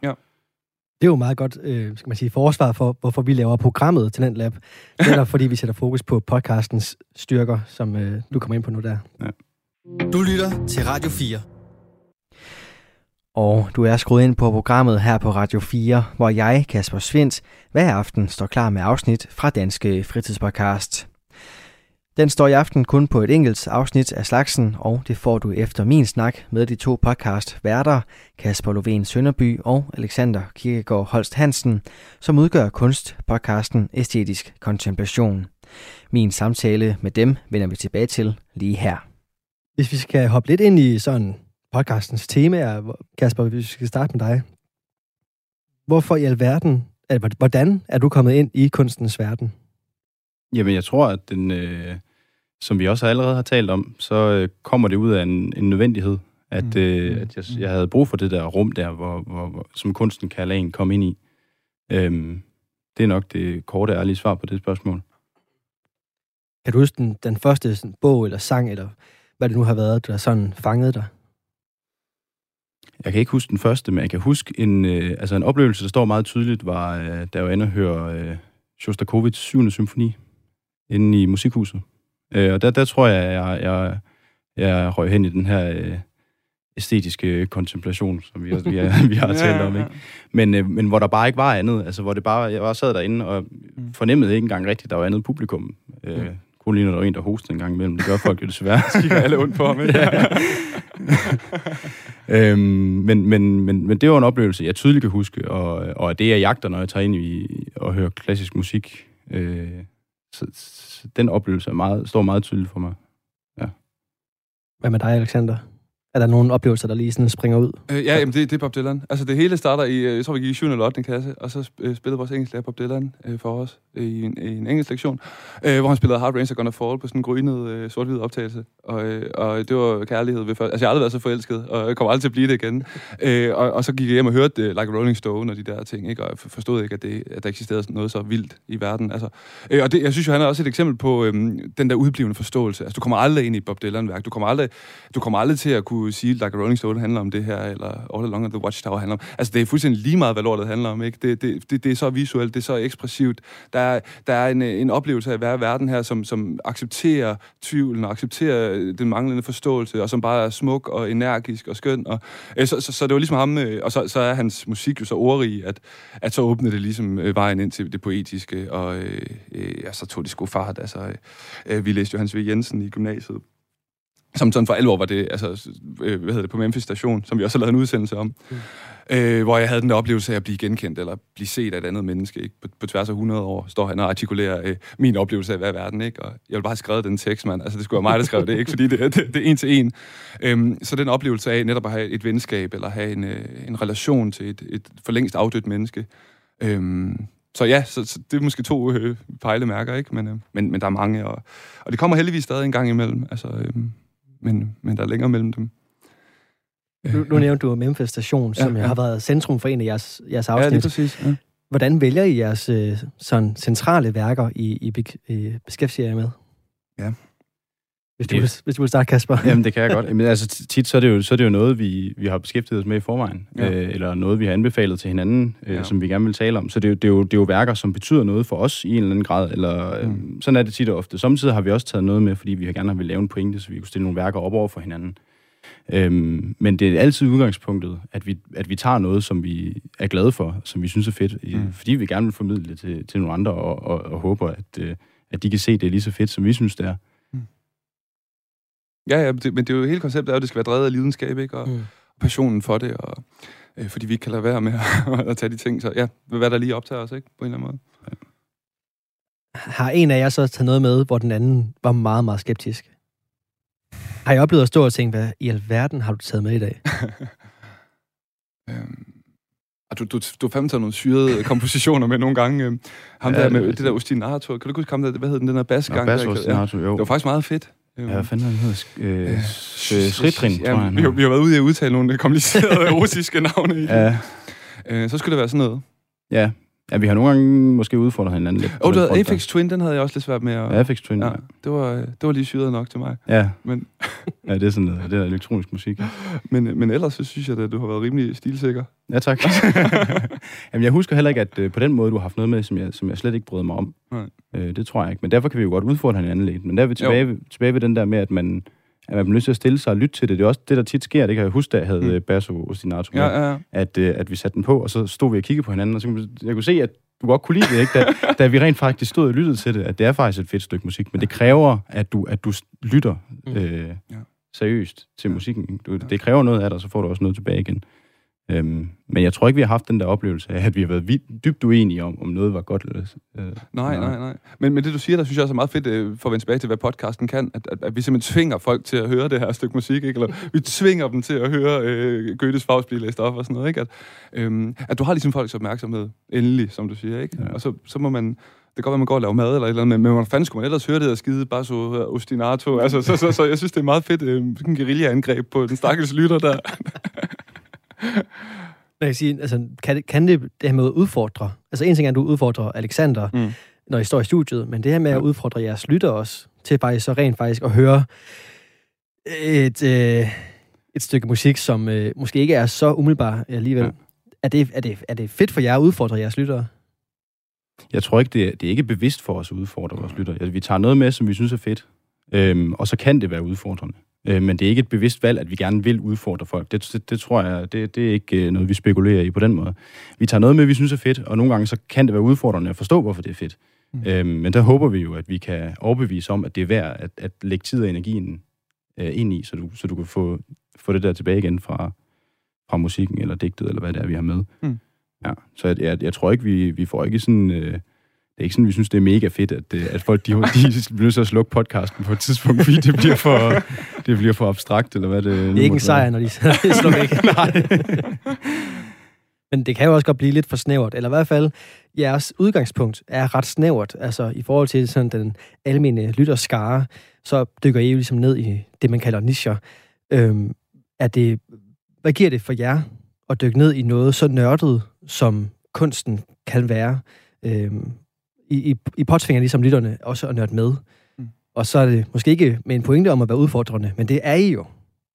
Det er jo meget godt, øh, skal man sige, forsvar for, hvorfor vi laver programmet til den lab. [LAUGHS] Netop fordi vi sætter fokus på podcastens styrker, som øh, du kommer ind på nu der. Du lytter til Radio 4. Og du er skruet ind på programmet her på Radio 4, hvor jeg, Kasper Svendt, hver aften står klar med afsnit fra Danske Fritidspodcast. Den står i aften kun på et enkelt afsnit af slagsen, og det får du efter min snak med de to podcast værter, Kasper Lovén Sønderby og Alexander Kirkegaard Holst Hansen, som udgør kunstpodcasten Æstetisk Kontemplation. Min samtale med dem vender vi tilbage til lige her. Hvis vi skal hoppe lidt ind i sådan podcastens tema, Kasper, hvis vi skal starte med dig. Hvorfor i alverden, eller hvordan er du kommet ind i kunstens verden? Jamen, jeg tror, at den, øh, som vi også allerede har talt om, så øh, kommer det ud af en, en nødvendighed, at, Mm. øh, at jeg, jeg havde brug for det der rum der, hvor, hvor, hvor, som kunsten kan lade en komme ind i. Øhm, det er nok det korte, ærlige svar på det spørgsmål. Kan du huske den, den første sådan, bog eller sang, eller hvad det nu har været, der sådan fangede dig? Jeg kan ikke huske den første, men jeg kan huske en, øh, altså en oplevelse, der står meget tydeligt, var, øh, da jeg var inde og høre øh, Shostakovich 7. symfoni inde i musikhuset. Øh, og der, der tror jeg, jeg, jeg, jeg røg hen i den her øh, æstetiske kontemplation, som vi, vi, har, [LAUGHS] vi har talt om. Ikke? Men, øh, men hvor der bare ikke var andet. Altså, hvor det bare, jeg bare sad derinde og fornemmede ikke engang rigtigt, at der var andet publikum. Øh, Mm. kun lige når der var en, der hostede en gang imellem. Det gør folk jo desværre. [LAUGHS] Kigger alle ondt på ham, ikke? [LAUGHS] øhm, men, men, men, men det var en oplevelse, jeg tydeligt kan huske, og, og det jeg jagter, når jeg tager ind i og hører klassisk musik. Øh, så, så den oplevelse er meget, står meget tydeligt for mig. Ja. Hvad med dig, Alexander? Er der nogle oplevelser, der lige sådan springer ud? Øh, ja, jamen det, det er Bob Dylan. Altså det hele starter i, øh, jeg tror vi gik i 7. eller 8. klasse, og så øh, spillede vores engelsklærer Bob Dylan øh, for os øh, i, en, i en engelsk lektion, øh, hvor han spillede Hard Rains Are Gonna Fall på sådan en grynet øh, sort-hvid optagelse. Og, øh, og det var kærlighed ved først. Altså jeg har aldrig været så forelsket, og jeg kommer aldrig til at blive det igen. øh, og, og, så gik jeg hjem og hørte øh, Like a Rolling Stone og de der ting, ikke? og jeg forstod ikke, at, det, at der eksisterede noget så vildt i verden. Altså, øh, og det, jeg synes jo, han er også et eksempel på øh, den der udblivende forståelse. Altså du kommer aldrig ind i Bob Dylan-værk. Du kommer aldrig, du kommer aldrig til at kunne sige, Like a Rolling Stone handler om det her, eller All Along the Watchtower handler om. Altså, det er fuldstændig lige meget, hvad lortet handler om, ikke? Det, det, det, det er så visuelt, det er så ekspressivt. Der er, der er en, en oplevelse af at være i verden her, som, som accepterer tvivlen, og accepterer den manglende forståelse, og som bare er smuk og energisk og skøn. Og, øh, så, så, så, det var ligesom ham, øh, og så, så er hans musik jo så ordrig, at, at så åbnede det ligesom øh, vejen ind til det poetiske, og øh, øh, ja, så tog det sgu fart. Altså, øh, øh vi læste Johannes V. Jensen i gymnasiet, som sådan for alvor var det, altså, øh, hvad hedder det, på Memphis station, som vi også har lavet en udsendelse om, mm. øh, hvor jeg havde den der oplevelse af at blive genkendt, eller blive set af et andet menneske, ikke? På, på tværs af 100 år, står han og artikulerer øh, min oplevelse af hvad verden, ikke? Og jeg vil bare have skrevet den tekst, mand. Altså, det skulle være mig, der skrev det, ikke? Fordi det, det, det er en til en. Øhm, så den oplevelse af netop at have et venskab, eller have en, øh, en relation til et, et for længst afdødt menneske, øhm, så ja, så, så det er måske to øh, pejlemærker, ikke? Men, øh, men, men der er mange, og, og det kommer heldigvis stadig en gang imellem. Altså, øh, men, men der er længere mellem dem. Nu, nu nævnte du Memphis Station, som Ja, ja, ja. har været centrum for en af jeres, jeres Ja, lige afsnit. præcis. Ja. Hvordan vælger I jeres øh, sådan centrale værker, I, I beskæftiger jer med? Ja. Hvis du, vil, hvis du vil starte, Kasper. Jamen, det kan jeg [LAUGHS] godt. Men altså, tit så er det jo, så er det jo noget, vi, vi har beskæftiget os med i forvejen. Ja. Øh, eller noget, vi har anbefalet til hinanden, øh, Ja. som vi gerne vil tale om. Så det er, jo, det, er jo, det er jo værker, som betyder noget for os i en eller anden grad. Eller, Mm. mm. Sådan er det tit og ofte. Samtidig har vi også taget noget med, fordi vi har gerne vil lave en pointe, så vi kunne stille nogle værker op over for hinanden. Øhm, men det er altid udgangspunktet, at vi, at vi tager noget, som vi er glade for, som vi synes er fedt, Mm. mm. fordi vi gerne vil formidle det til, til nogle andre, og, og, og håber, at, øh, at de kan se, det er lige så fedt, som vi synes, det er. Ja, ja, det, men det er jo hele konceptet er, at det skal være drevet af lidenskab, ikke? Og Mm. passionen for det, og øh, fordi vi ikke kan lade være med [LAUGHS] at, at tage de ting. Så ja, hvad der lige optager os, ikke? På en eller anden måde. Har en af jer så taget noget med, hvor den anden var meget, meget skeptisk? Har I oplevet at stå og tænke, hvad i alverden har du taget med i dag? [LAUGHS] Øhm, og du, du, du har fandme taget nogle syrede [LAUGHS] kompositioner med nogle gange. Øhm, ham Ja, der det med er det der Ustin Arthur. Kan du huske ham der, hvad hed den, den der basgang? Nå, der? Basso ja. Ostinato, jo. Det var faktisk meget fedt. Øhm, Ja, hvad fanden er hedder? Øh, Ja. Sritrin, tror jeg. vi, vi har været ude i at udtale nogle komplicerede [LAUGHS] russiske navne i det. Ja, Øh, så skulle det være sådan noget. ja. Ja, vi har nogle gange måske udfordret hinanden lidt. På oh, du havde. Apex Twin, den havde jeg også lidt svært med at... Ja, Apex Twin, ja. ja, det var, det var lige syret nok til mig. Ja, Men, ja det er sådan noget, det er elektronisk musik. [LAUGHS] men, men ellers så synes jeg, at du har været rimelig stilsikker. Ja, tak. [LAUGHS] Jamen, jeg husker heller ikke, at øh, på den måde, du har haft noget med, som jeg, som jeg slet ikke brød mig om. Nej. Øh, det tror jeg ikke. Men derfor kan vi jo godt udfordre hinanden lidt. Men der er vi tilbage, tilbage ved den der med, at man, at man bliver nødt til at stille sig og lytte til det. Det er også det, der tit sker. Det kan jeg huske, da jeg havde Mm. mm. Basso Ostinato med. Ja, ja, ja. at, øh, at vi satte den på, og så stod vi og kiggede på hinanden, og så kunne, jeg kunne se, at du godt kunne lide det, ikke? Da, [LAUGHS] da vi rent faktisk stod og lyttede til det, at det er faktisk et fedt stykke musik, men det kræver, at du, at du lytter øh, Ja. seriøst til musikken. Du, det kræver noget af dig, så får du også noget tilbage igen. Øhm, men jeg tror ikke, vi har haft den der oplevelse af, at vi har været vid- dybt uenige om, om noget var godt eller... Øh, Nej, nej, nej. Men, men det, du siger, der synes jeg også er meget fedt, øh, for at vende tilbage til, hvad podcasten kan, at, at, at vi simpelthen tvinger folk til at høre det her stykke musik, ikke? eller vi tvinger dem til at høre øh, Goethes Faust blive læst op og sådan noget, ikke? At, øhm, at du har ligesom folks opmærksomhed, endelig, som du siger, ikke? Ja. Og så, så må man, det kan godt være, man går og laver mad eller et eller andet, men, men fanden skulle man ellers høre det der skide bare så uh, ostinato? Altså, så, så, så, jeg synes, det er meget fedt, øh, sådan en guerilla-angreb på den stakkels lytter der. [LAUGHS] Jeg kan sige, altså, kan, det, kan det, det her med at udfordre? Altså en ting er, at du udfordrer Alexander, Mm. når I står i studiet, men det her med at udfordre jeres lytter også, til faktisk så rent faktisk at høre et, øh, et stykke musik, som øh, måske ikke er så umiddelbar alligevel. Ja. Er, det, er, det, er det fedt for jer at udfordre jeres lyttere? Jeg tror ikke, det er, det er ikke bevidst for os at udfordre vores lytter. Altså, vi tager noget med, som vi synes er fedt, øhm, og så kan det være udfordrende. Øh, men det er ikke et bevidst valg, at vi gerne vil udfordre folk. Det, det, det tror jeg, det, det er ikke øh, noget, vi spekulerer i på den måde. Vi tager noget med, vi synes er fedt, og nogle gange så kan det være udfordrende at forstå, hvorfor det er fedt. Mm. Øhm, men der håber vi jo, at vi kan overbevise om, at det er værd at, at lægge tid og energien øh, ind i, så du, så du kan få, få det der tilbage igen fra, fra musikken eller digtet, eller hvad det er, vi har med. Mm. Ja, så jeg, jeg, jeg tror ikke, vi, vi får ikke sådan... Øh, det er ikke sådan, vi synes, det er mega fedt, at, øh, at folk de, de bliver nødt til at slukke podcasten på et tidspunkt, fordi det bliver for, det bliver for abstrakt, eller hvad det Det er ikke en sejr, når de slår væk. [LAUGHS] Nej. Men det kan jo også godt blive lidt for snævert, eller i hvert fald, jeres udgangspunkt er ret snævert. Altså i forhold til sådan den almindelige lytterskare, så dykker I jo ligesom ned i det, man kalder nischer. Øhm, er det, hvad giver det for jer at dykke ned i noget så nørdet, som kunsten kan være? Øhm, I, I, I påtvinger ligesom lytterne også at nørde med. Mm. Og så er det måske ikke med en pointe om at være udfordrende, men det er I jo.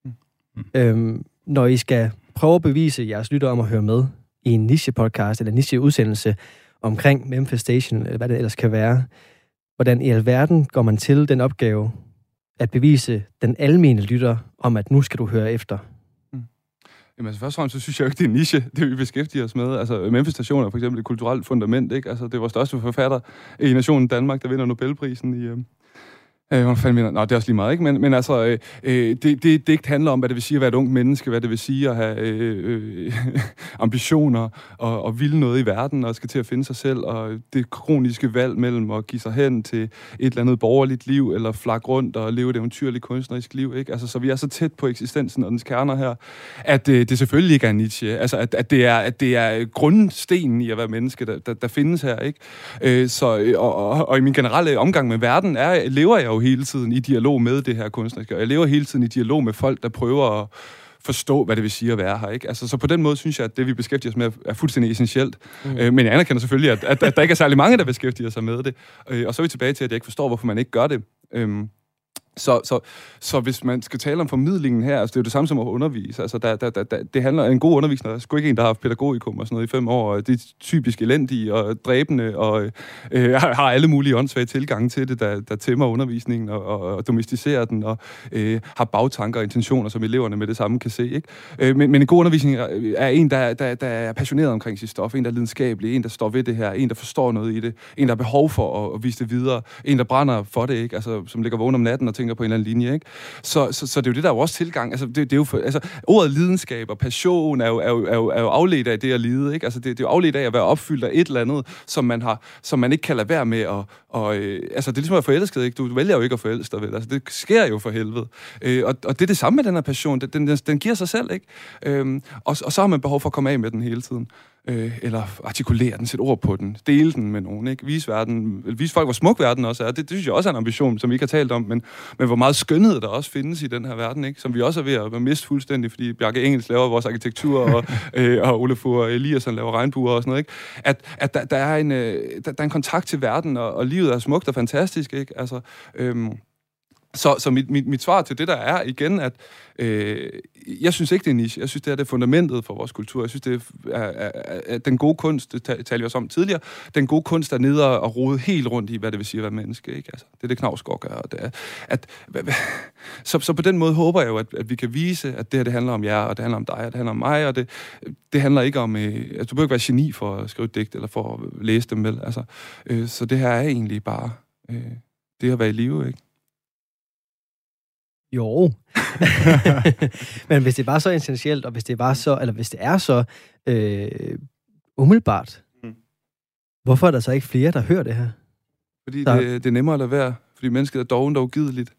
Mm. Øhm, når I skal prøve at bevise jeres lytter om at høre med i en niche-podcast eller niche-udsendelse omkring Memphis Station, eller hvad det ellers kan være, hvordan i alverden går man til den opgave at bevise den almene lytter om, at nu skal du høre efter? Jamen altså først og fremmest, så synes jeg jo ikke, det er en niche, det vi beskæftiger os med. Altså Memphis Station er for eksempel et kulturelt fundament, ikke? Altså det er vores største forfatter i nationen Danmark, der vinder Nobelprisen i... Øh, Øh, hvordan fanden vinder? Nå, det er også lige meget, ikke? Men, men altså, øh, øh, det, det, digt handler om, hvad det vil sige at være et ungt menneske, hvad det vil sige at have øh, øh, [LAUGHS] ambitioner og, og ville noget i verden, og skal til at finde sig selv, og det kroniske valg mellem at give sig hen til et eller andet borgerligt liv, eller flak rundt og leve et eventyrligt kunstnerisk liv, ikke? Altså, så vi er så tæt på eksistensen og dens kerner her, at øh, det selvfølgelig ikke er Nietzsche. Altså, at, at, det er, at det er grundstenen i at være menneske, der, der, der findes her, ikke? Øh, så, øh, og, og, og i min generelle omgang med verden er, lever jeg jo hele tiden i dialog med det her kunstneriske, og jeg lever hele tiden i dialog med folk, der prøver at forstå, hvad det vil sige at være her. Ikke? Altså, så på den måde synes jeg, at det, vi beskæftiger os med, er fuldstændig essentielt. Mm. Øh, men jeg anerkender selvfølgelig, at, at, at der ikke er særlig mange, der beskæftiger sig med det. Øh, og så er vi tilbage til, at jeg ikke forstår, hvorfor man ikke gør det. Øhm, så, så, så hvis man skal tale om formidlingen her, altså det er jo det samme som at undervise. Altså der, der, der, der, det handler om en god undervisning. Der er sgu ikke en, der har haft pædagogikum og sådan noget i fem år. Og det er typisk elendige og dræbende, og øh, har alle mulige åndssvage tilgange til det, der, der tæmmer undervisningen og, og, og domesticerer den, og øh, har bagtanker og intentioner, som eleverne med det samme kan se. Ikke? Øh, men, men en god undervisning er, er en, der, der, der er passioneret omkring sit stof, en, der er lidenskabelig, en, der står ved det her, en, der forstår noget i det, en, der har behov for at, at vise det videre, en, der brænder for det, ikke? Altså, som ligger vågen om natten og tænker på en eller anden linje. Ikke? Så, så, så det er jo det, der er jo også tilgang. Altså, det, det er jo for, altså, ordet lidenskab og passion er jo, er jo, er jo, er jo afledt af det at lide. Ikke? Altså, det, det er jo afledt af at være opfyldt af et eller andet, som man, har, som man ikke kan lade være med at... Og, øh, altså, det er ligesom at være forelsket. Ikke? Du vælger jo ikke at forelske dig, vel? Altså, det sker jo for helvede. Øh, og, og det er det samme med den her passion. Den, den, den giver sig selv, ikke? Øh, og, og så har man behov for at komme af med den hele tiden øh, eller artikulere den, sætte ord på den, dele den med nogen, ikke? Vise, verden, vise folk, hvor smuk verden også er. Det, det synes jeg også er en ambition, som vi ikke har talt om, men, men hvor meget skønhed der også findes i den her verden, ikke? Som vi også er ved at miste fuldstændig, fordi Bjarke Engels laver vores arkitektur, og, [LAUGHS] øh, og Olafur Eliasson laver regnbuer og sådan noget, ikke? At, at der, der, er en, øh, der, der, er en kontakt til verden, og, og livet er smukt og fantastisk, ikke? Altså, øhm, så, så mit, mit, mit svar til det der er igen, at øh, jeg synes ikke, det er niche. Jeg synes, det er det fundamentet for vores kultur. Jeg synes, det er, er, er, er den gode kunst, det talte vi også om tidligere, den gode kunst er nede og rode helt rundt i, hvad det vil sige at være menneske. Ikke? Altså, det er det, Knavsgaard gør. Det er, at, så, så på den måde håber jeg jo, at, at vi kan vise, at det her det handler om jer, og det handler om dig, og det handler om mig, og det, det handler ikke om... Øh, altså, du behøver ikke være geni for at skrive et digt, eller for at læse dem, vel? Altså, øh, så det her er egentlig bare øh, det at være i live, ikke? Jo. [LAUGHS] Men hvis det var så essentielt, og hvis det var så, eller hvis det er så øh, umiddelbart, mm. hvorfor er der så ikke flere, der hører det her? Fordi der... det, det er nemmere at lade være. Fordi mennesket er dovent og ugideligt.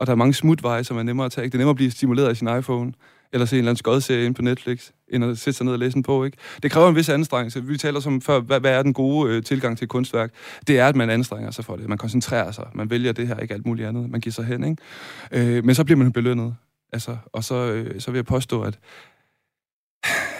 Og der er mange smutveje, som er nemmere at tage. Det er nemmere at blive stimuleret af sin iPhone eller se en eller anden skodserie ind på Netflix, end at sætte sig ned og læse den på. Ikke? Det kræver en vis anstrengelse. Vi taler som før, hvad, hvad er den gode øh, tilgang til et kunstværk? Det er, at man anstrenger sig for det. Man koncentrerer sig. Man vælger det her, ikke alt muligt andet. Man giver sig hen. Ikke? Øh, men så bliver man belønnet. Altså, og så, øh, så vil jeg påstå, at,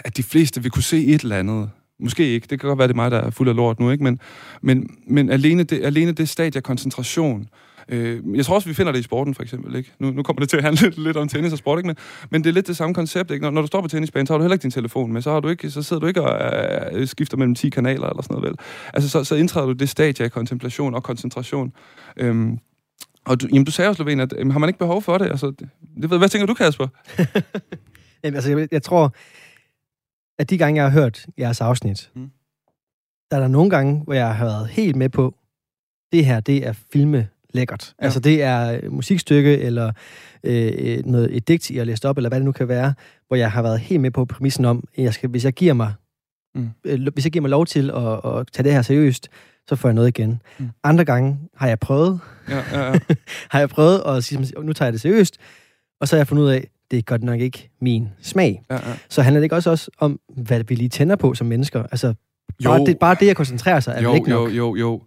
at de fleste vil kunne se et eller andet. Måske ikke. Det kan godt være, det er mig, der er fuld af lort nu. Ikke? Men, men, men alene, det, alene det stadie af koncentration, Øh, jeg tror også, vi finder det i sporten, for eksempel. Ikke? Nu, nu kommer det til at handle [LAUGHS] lidt, lidt om tennis og sport, ikke? Men, men det er lidt det samme koncept. Ikke? Når, når du står på tennisbanen, så har du heller ikke din telefon med. Så, har du ikke, så sidder du ikke og øh, skifter mellem 10 kanaler eller sådan noget. Vel? Altså, så, så indtræder du det stadie af kontemplation og koncentration. Øhm, og du, jamen, du sagde også, Lovén, at jamen, har man ikke behov for det? Altså, det hvad tænker du, Kasper? [LAUGHS] jamen, altså, jeg, jeg tror, at de gange, jeg har hørt jeres afsnit, mm. der er der nogle gange, hvor jeg har været helt med på, det her, det er filme lækkert. Ja. Altså det er et musikstykke, eller øh, øh, noget, et digt, jeg har læst op, eller hvad det nu kan være, hvor jeg har været helt med på præmissen om, at jeg skal, hvis jeg giver mig mm. øh, hvis jeg giver mig lov til at, at tage det her seriøst, så får jeg noget igen. Mm. Andre gange har jeg prøvet, ja, ja, ja. [LAUGHS] har jeg prøvet at sige, nu tager jeg det seriøst, og så har jeg fundet ud af, det er godt nok ikke min smag. Ja, ja. Så handler det ikke også, også om, hvad vi lige tænder på som mennesker? Altså, jo. bare, det, bare det at koncentrere sig, er jo, ikke nok? Jo, jo, jo.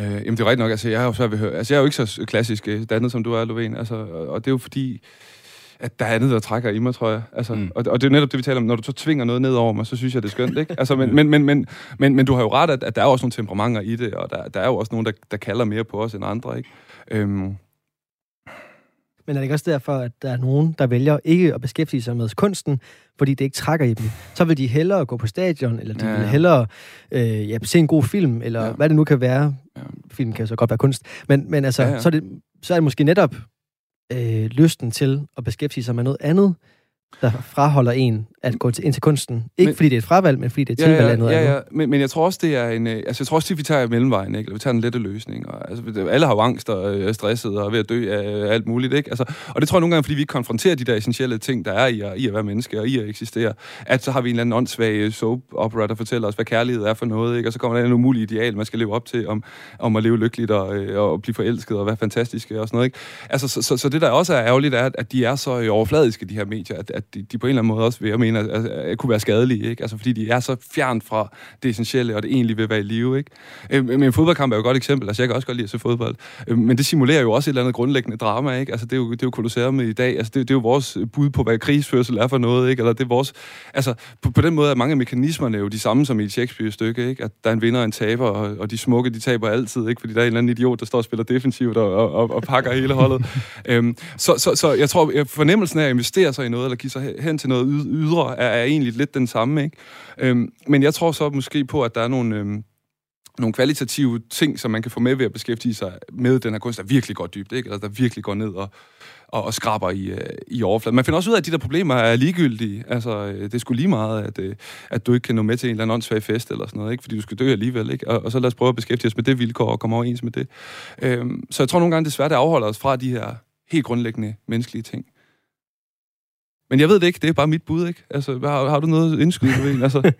Øh, jamen, det er rigtigt nok. Altså, jeg er jo svært ved at høre. Altså, jeg er jo ikke så klassisk øh, dannet, som du er, Lovén. Altså, og det er jo fordi, at der er andet, der trækker i mig, tror jeg. Altså, mm. og, og det er jo netop det, vi taler om. Når du så tvinger noget ned over mig, så synes jeg, det er skønt, ikke? Altså, men, men, men, men, men, men du har jo ret, at, at der er også nogle temperamenter i det, og der, der er jo også nogen, der, der kalder mere på os end andre, ikke? Øhm, men er det ikke også derfor, at der er nogen, der vælger ikke at beskæftige sig med kunsten, fordi det ikke trækker i dem? Så vil de hellere gå på stadion, eller de ja, ja. vil hellere øh, ja, se en god film, eller ja. hvad det nu kan være. Ja. Film kan så godt være kunst. Men, men altså, ja, ja. Så, er det, så er det måske netop øh, lysten til at beskæftige sig med noget andet, der fraholder en at gå til, ind til kunsten. Ikke men, fordi det er et fravalg, men fordi det er tilvalg ja, ja, af noget ja, ja. Men, men jeg tror også, det er en... Øh, altså, jeg tror også, at vi tager mellemvejen, ikke? Eller vi tager en lette løsning. Og, altså, alle har jo angst og er stresset og er ved at dø af alt muligt, ikke? Altså, og det tror jeg nogle gange, fordi vi ikke konfronterer de der essentielle ting, der er i at, i at være menneske og i at eksistere, at så har vi en eller anden åndssvag soap opera, der fortæller os, hvad kærlighed er for noget, ikke? Og så kommer der en umulig ideal, man skal leve op til, om, om at leve lykkeligt og, øh, og blive forelsket og være fantastisk og sådan noget, ikke? Altså, så, så, så det der også er ærgerligt, er, at de er så overfladiske, de her medier, at, at de, de på en eller anden måde også, vil jeg mene, at, at, at kunne være skadelige, ikke? Altså, fordi de er så fjernt fra det essentielle, og det egentlig vil være i live, ikke? Øh, men en fodboldkamp er jo et godt eksempel. Altså, jeg kan også godt lide at se fodbold. Øh, men det simulerer jo også et eller andet grundlæggende drama, ikke? Altså, det er jo, det er jo Colosseum i dag. Altså, det, det er jo vores bud på, hvad krigsførsel er for noget, ikke? Eller det er vores... Altså, på, på den måde er mange af mekanismerne jo de samme som i et Shakespeare-stykke, ikke? At der er en vinder og en taber, og, og de smukke, de taber altid, ikke? Fordi der er en eller anden idiot, der står og spiller defensivt og, og, og, og pakker hele holdet. [LAUGHS] øhm, så, så, så jeg tror, fornemmelsen af at investere sig i noget, eller give sig hen til noget ydre, er, er egentlig lidt den samme, ikke? Øhm, men jeg tror så måske på, at der er nogle... Øhm, nogle kvalitative ting, som man kan få med ved at beskæftige sig med den her kunst, der virkelig går dybt, ikke? Eller der virkelig går ned og, og, og skraber i, øh, i overfladen. Man finder også ud af, at de der problemer er ligegyldige. Altså, øh, det er sgu lige meget, at, øh, at du ikke kan nå med til en eller anden åndssvag fest eller sådan noget, ikke? fordi du skal dø alligevel. Ikke? Og, og så lad os prøve at beskæftige os med det vilkår og komme overens med det. Øhm, så jeg tror nogle gange, det er svært os fra de her helt grundlæggende menneskelige ting. Men jeg ved det ikke, det er bare mit bud, ikke? Altså, har, har du noget indskyde på en? Altså?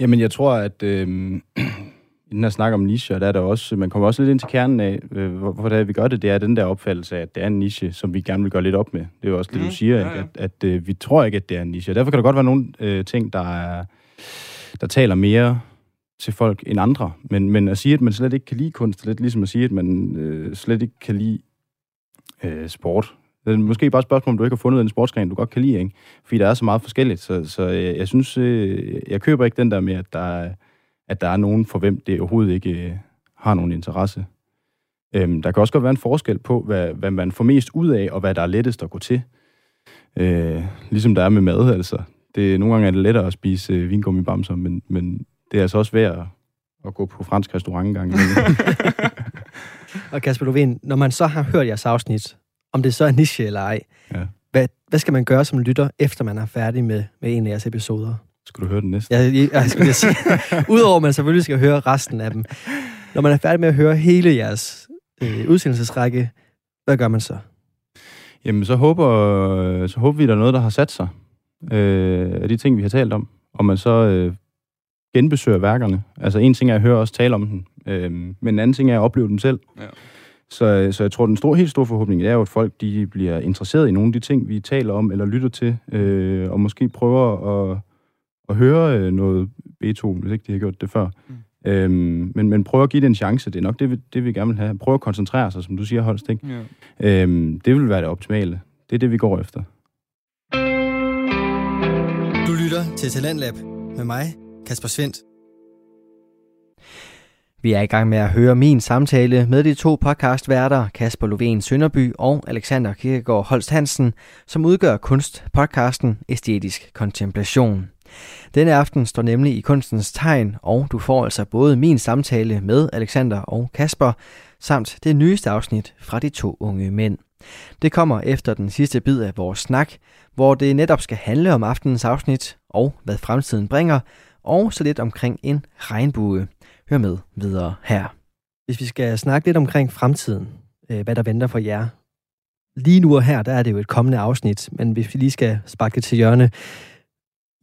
Jamen, jeg tror, at øh, i den her snak om niche, der er der også, man kommer også lidt ind til kernen af, øh, hvordan vi gør det, det er den der opfattelse af, at det er en niche, som vi gerne vil gøre lidt op med. Det er jo også det, mm, du siger, ja, ja. at, at øh, vi tror ikke, at det er en niche. Derfor kan der godt være nogle øh, ting, der er der taler mere til folk end andre. Men, men at sige, at man slet ikke kan lide kunst, er lidt ligesom at sige, at man øh, slet ikke kan lide øh, sport. Det er måske bare et spørgsmål, om du ikke har fundet en sportsgren, du godt kan lide, ikke? Fordi der er så meget forskelligt. Så, så jeg, jeg synes, øh, jeg køber ikke den der med, at der, er, at der er nogen, for hvem det overhovedet ikke øh, har nogen interesse. Øhm, der kan også godt være en forskel på, hvad, hvad man får mest ud af, og hvad der er lettest at gå til. Øh, ligesom der er med mad, altså. Det, nogle gange er det lettere at spise øh, vingummibamser, men, men det er altså også værd at, at gå på fransk restaurant en gang. imellem. [LAUGHS] [LAUGHS] Og Kasper Lovén, når man så har hørt jeres afsnit, om det så er niche eller ej, Ja. hvad, hvad skal man gøre som lytter, efter man er færdig med, med en af jeres episoder? Skal du høre den næste? Jeg, jeg, jeg skulle lige sige, udover at man selvfølgelig skal høre resten af dem. Når man er færdig med at høre hele jeres øh, udsendelsesrække, hvad gør man så? Jamen, så håber, så håber vi, der er noget, der har sat sig øh, af de ting, vi har talt om. Og man så øh, genbesøger værkerne. Altså, en ting er at høre os tale om dem, øh, men en anden ting er at opleve dem selv. Ja. Så, så jeg tror, den store, helt store forhåbning er jo, at folk de bliver interesseret i nogle af de ting, vi taler om eller lytter til, øh, og måske prøver at, at høre øh, noget Beethoven, hvis ikke de har gjort det før. Mm. Øhm, men, men prøv at give det en chance. Det er nok det, vi, det, vi gerne vil have. Prøv at koncentrere sig, som du siger, Holst. Ikke? Ja. Øhm, det vil være det optimale. Det er det, vi går efter. Du lytter til Talentlab med mig, Kasper Svendt. Vi er i gang med at høre min samtale med de to podcastværter, Kasper Lovén Sønderby og Alexander Kirkegaard Holst Hansen, som udgør kunstpodcasten Æstetisk Kontemplation. Denne aften står nemlig i kunstens tegn, og du får altså både min samtale med Alexander og Kasper, samt det nyeste afsnit fra de to unge mænd. Det kommer efter den sidste bid af vores snak, hvor det netop skal handle om aftenens afsnit og hvad fremtiden bringer, og så lidt omkring en regnbue. Hør med videre her. Hvis vi skal snakke lidt omkring fremtiden, øh, hvad der venter for jer. Lige nu og her, der er det jo et kommende afsnit, men hvis vi lige skal sparke til hjørne,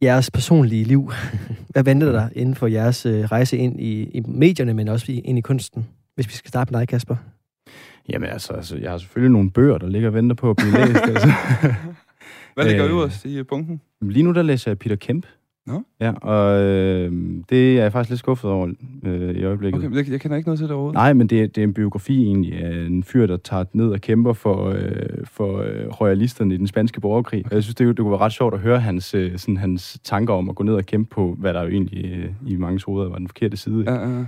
jeres personlige liv, [LAUGHS] hvad venter der inden for jeres øh, rejse ind i, i medierne, men også ind i kunsten? Hvis vi skal starte med dig, Kasper. Jamen altså, altså, jeg har selvfølgelig nogle bøger, der ligger og venter på at blive læst. altså. [LAUGHS] Hvad ligger Øh. øverst i punkten? Lige nu, der læser jeg Peter Kemp. Nå. Ja, og øh, det er jeg faktisk lidt skuffet over øh, i øjeblikket. Okay, men jeg, jeg kender ikke noget til det overhovedet. Nej, men det, er- det er en biografi egentlig af en fyr, der tager ned og kæmper for, øh, for øh, royalisterne i den spanske borgerkrig. Og jeg synes, det, det kunne være ret sjovt at høre hans, øh, sådan, hans tanker om at gå ned og kæmpe på, hvad der jo egentlig øh, i mange hoveder var den forkerte side. Ja, ja, ja.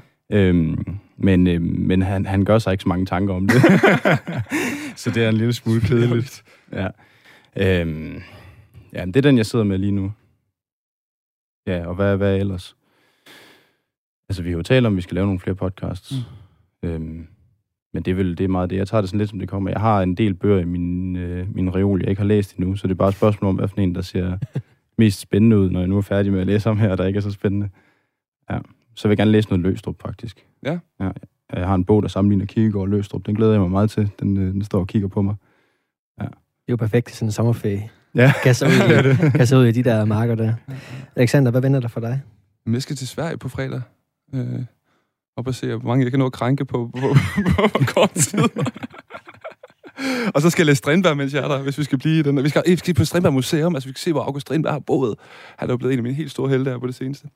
Øhm, men øh, men han, han gør sig ikke så mange tanker om det. [LAUGHS] så det er en lille smule kedeligt. Ja. Øhm, ja, det er den, jeg sidder med lige nu. Ja, og hvad, hvad ellers? Altså, vi har jo talt om, at vi skal lave nogle flere podcasts. Mm. Øhm, men det er vel det er meget det. Jeg tager det sådan lidt, som det kommer. Jeg har en del bøger i min, øh, min reol, jeg ikke har læst endnu, så det er bare et spørgsmål om, hvad for en, der ser [LAUGHS] mest spændende ud, når jeg nu er færdig med at læse om her, der ikke er så spændende. Ja. Så vil jeg gerne læse noget Løstrup, faktisk. Ja. ja. Jeg har en bog, der sammenligner Kierkegaard og Løstrup. Den glæder jeg mig meget til. Den, øh, den står og kigger på mig. Det er jo perfekt til sådan en sommerferie. Ja. Kasse ud, i, [LAUGHS] kasse ud i de der marker der. Alexander, hvad venter der for dig? Jeg skal til Sverige på fredag. Øh, op og se, hvor mange jeg kan nå at krænke på, på, på, på kort tid og så skal jeg læse Strindberg, mens jeg er der, hvis vi skal blive i den. Vi skal, vi skal på Strindberg Museum, altså vi skal se, hvor August Strindberg har boet. Han er jo blevet en af mine helt store helte her på det seneste.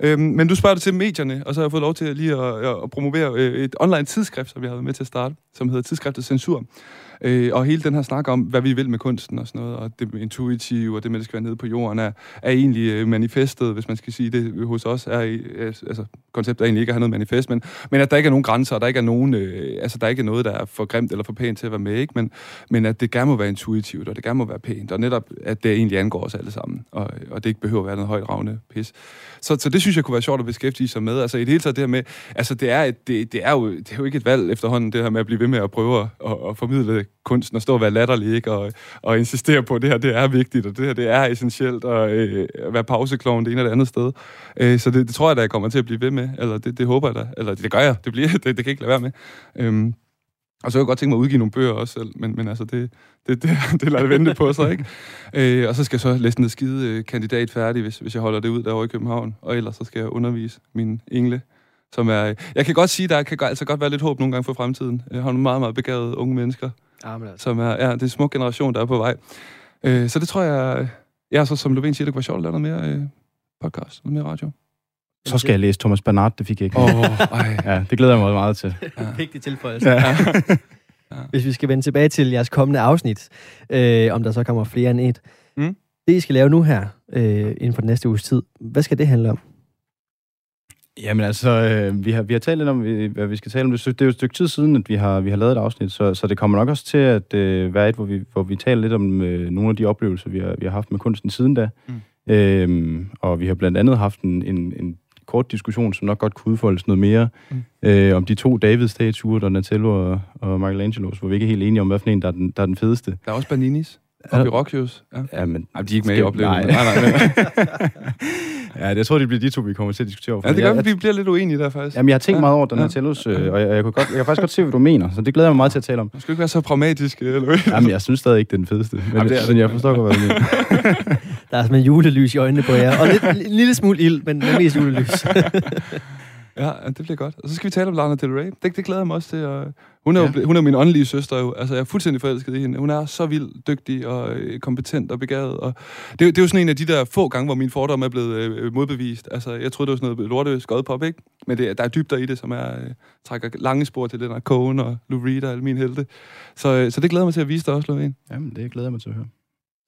Øhm, men du spørger det til medierne, og så har jeg fået lov til lige at, at, at promovere øh, et online tidsskrift, som jeg havde med til at starte, som hedder Tidsskriftet Censur. Øh, og hele den her snak om, hvad vi vil med kunsten og sådan noget, og det intuitive, og det med, at det skal være nede på jorden, er, er egentlig øh, manifestet, hvis man skal sige det hos os. Er, øh, altså, konceptet er egentlig ikke at have noget manifest, men, men at der ikke er nogen grænser, og der ikke er nogen, øh, altså, der ikke er noget, der er for grimt eller for pænt til at være med, ikke? Men, men at det gerne må være intuitivt, og det gerne må være pænt, og netop, at det egentlig angår os alle sammen, og, og det ikke behøver at være noget højt ravne pis. Så, så det synes jeg kunne være sjovt at beskæftige sig med. Altså i det hele taget det her med, altså det er, et, det, det, er jo, det er jo ikke et valg efterhånden, det her med at blive ved med at prøve at, at, at formidle kunsten og stå og være latterlig, ikke? Og, og insistere på, at det her det er vigtigt, og det her det er essentielt, og øh, at være pausekloven det ene eller det andet sted. Øh, så det, det tror jeg da, jeg kommer til at blive ved med, eller det, det håber jeg da, eller det, det gør jeg, det, bliver, [LAUGHS] det, det kan jeg ikke lade være med. Øhm, og så kunne jeg godt tænke mig at udgive nogle bøger også selv, men, men altså, det, det, det, [LAUGHS] det lader det vente på sig, ikke? Øh, og så skal jeg så læse en skide øh, kandidat færdig, hvis, hvis jeg holder det ud derovre i København. Og ellers så skal jeg undervise mine engle, som er... Jeg kan godt sige, der kan altså godt være lidt håb nogle gange for fremtiden. Jeg har nogle meget, meget begavede unge mennesker, Ja, men altså. som er... Ja, det er en smuk generation, der er på vej. Øh, så det tror jeg... Ja, så som Lovén siger, det kunne være sjovt at lave noget mere øh, podcast, noget mere radio. Så skal jeg læse Thomas Bernard, det fik jeg ikke. Åh, oh, [LAUGHS] ej. Ja, det glæder jeg mig meget til. Ja. Vigtig tilføjelse. [LAUGHS] Ja. Hvis vi skal vende tilbage til jeres kommende afsnit, øh, om der så kommer flere end et. Mm. Det, I skal lave nu her, øh, inden for den næste uges tid, hvad skal det handle om? Jamen altså, øh, vi, har, vi har talt lidt om, hvad vi skal tale om. Det, det er jo et stykke tid siden, at vi har, vi har lavet et afsnit, så, så det kommer nok også til at øh, være et, hvor vi, hvor vi taler lidt om øh, nogle af de oplevelser, vi har, vi har haft med kunsten siden da. Mm. Øhm, og vi har blandt andet haft en, en, en kort diskussion, som nok godt kunne udfoldes noget mere, mm. øh, om de to David-statuer, Donatello og, og Michelangelo, hvor vi ikke er helt enige om, hvad for en, der er den, der er den fedeste. Der er også Baninis. Og Pirocchios. Ja. ja, men... Ej, de er ikke med i oplevelsen. Nej, nej, nej. [LAUGHS] ja, jeg tror, det bliver de to, vi kommer til at diskutere over. Ja, det gør, jeg, vi bliver lidt uenige der, faktisk. Jamen, jeg har tænkt ja. meget over Donatellos, ja. øh, og jeg, jeg, kunne godt, jeg kan faktisk godt se, hvad du mener, så det glæder jeg mig meget til at tale om. Du skal ikke være så pragmatisk, eller hvad? Jamen, jeg synes stadig ikke, det er den fedeste. Men, Jamen, det er men jeg forstår godt, hvad du mener. [LAUGHS] der er simpelthen julelys i øjnene på jer, og lidt, [LAUGHS] en lille smule ild, men mest julelys. [LAUGHS] Ja, det bliver godt. Og så skal vi tale om Lana Del Rey. Det, det glæder jeg mig også til. Og hun, er ja. jo, hun er min åndelige søster jo. Altså, jeg er fuldstændig forelsket i hende. Hun er så vildt dygtig og øh, kompetent og begavet. Og det, det er jo sådan en af de der få gange, hvor min fordom er blevet øh, modbevist. Altså, jeg troede, det var sådan noget lorte skodpop, ikke? Men det, der er dybder i det, som er, øh, trækker lange spor til den her Cohen og Lou Reed og alle mine helte. Så, øh, så det glæder mig til at vise dig også, Lovén. Jamen, det glæder jeg mig til at høre.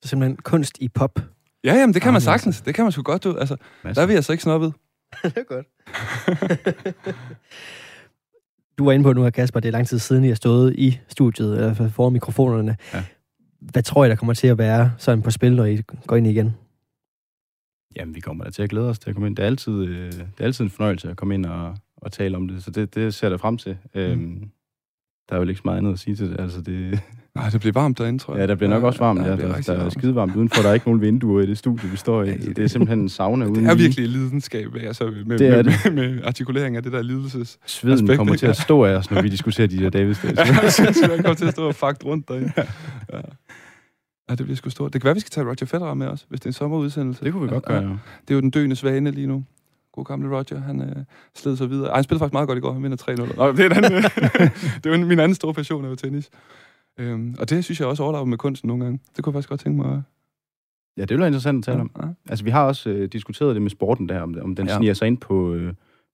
Så simpelthen kunst i pop. Ja, jamen, det kan man sagtens. Det kan man sgu godt, du. Altså, Masser. der er vi altså ikke snobbet. [LAUGHS] det er godt. [LAUGHS] du var inde på nu her, Kasper, det er lang tid siden, I har stået i studiet, eller foran mikrofonerne. Ja. Hvad tror I, der kommer til at være sådan på spil, når I går ind igen? Jamen, vi kommer da til at glæde os til at komme ind. Det er altid, øh, det er altid en fornøjelse at komme ind og, og tale om det, så det, det ser jeg da frem til. Mm. Øhm, der er jo ikke så meget andet at sige til det. Altså, det, Nej, det bliver varmt derinde, tror jeg. Ja, der bliver nok også varmt. Ja, ja, der, der er skide varmt udenfor. Der er ikke nogen vinduer i det studie, vi står i. Ja, det, er simpelthen en sauna uden [LAUGHS] Det er virkelig lidenskab, altså med, det er med, det. med, med artikulering af det der lidelses. Sveden aspekt, kommer til at stå af os, når vi diskuterer de der Davids [LAUGHS] Ja, jeg kommer til at stå og fakt rundt derinde. Ja. Ja, det bliver sgu stort. Det kan være, vi skal tage Roger Federer med os, hvis det er en sommerudsendelse. Det kunne vi godt gøre, ja. Det er jo den døende svane lige nu. God gamle Roger, han øh, sled sig videre. Ej, han spillede faktisk meget godt i går, han vinder 3-0. Nå, det er, anden, [LAUGHS] det er min anden store passion af tennis. Øhm, og det synes jeg også overlager med kunsten nogle gange. Det kunne jeg faktisk godt tænke mig Ja, det er jo interessant at tale ja, om. Ja. Altså, vi har også øh, diskuteret det med sporten der, om, om den ja. sniger sig ind på, øh,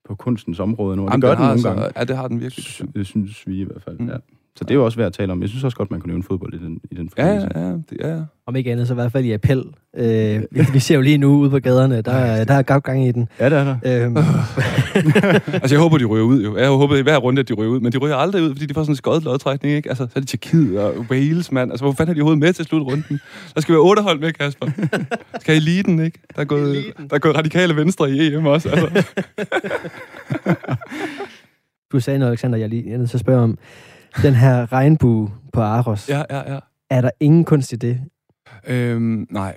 på kunstens område nu. Og Jamen, det gør den, den nogle altså, gange. Ja, det har den virkelig. Det synes vi i hvert fald, mm. ja. Så det er jo også værd at tale om. Jeg synes også godt, man kan nævne fodbold i den, i den forbindelse. Ja, ja, det, ja, ja. Om ikke andet, så i hvert fald i appel. Øh, vi, ser jo lige nu ude på gaderne, der, [LAUGHS] der er gav gang i den. Ja, det er der. Øhm. [LAUGHS] altså, jeg håber, de ryger ud jo. Jeg håber i hver runde, at de ryger ud. Men de ryger aldrig ud, fordi de får sådan en skøjet lodtrækning, ikke? Altså, så er det Tjekkiet og Wales, mand. Altså, hvor fanden er de overhovedet med til slutrunden? Der skal være otte hold med, Kasper. Skal eliten, ikke? Der er gået, der er gået radikale venstre i EM også, altså. [LAUGHS] du sagde noget, Alexander, jeg lige jeg er nødt til at spørge om. Den her regnbue på Aros. Ja, ja, ja. Er der ingen kunst i det? Øhm, nej.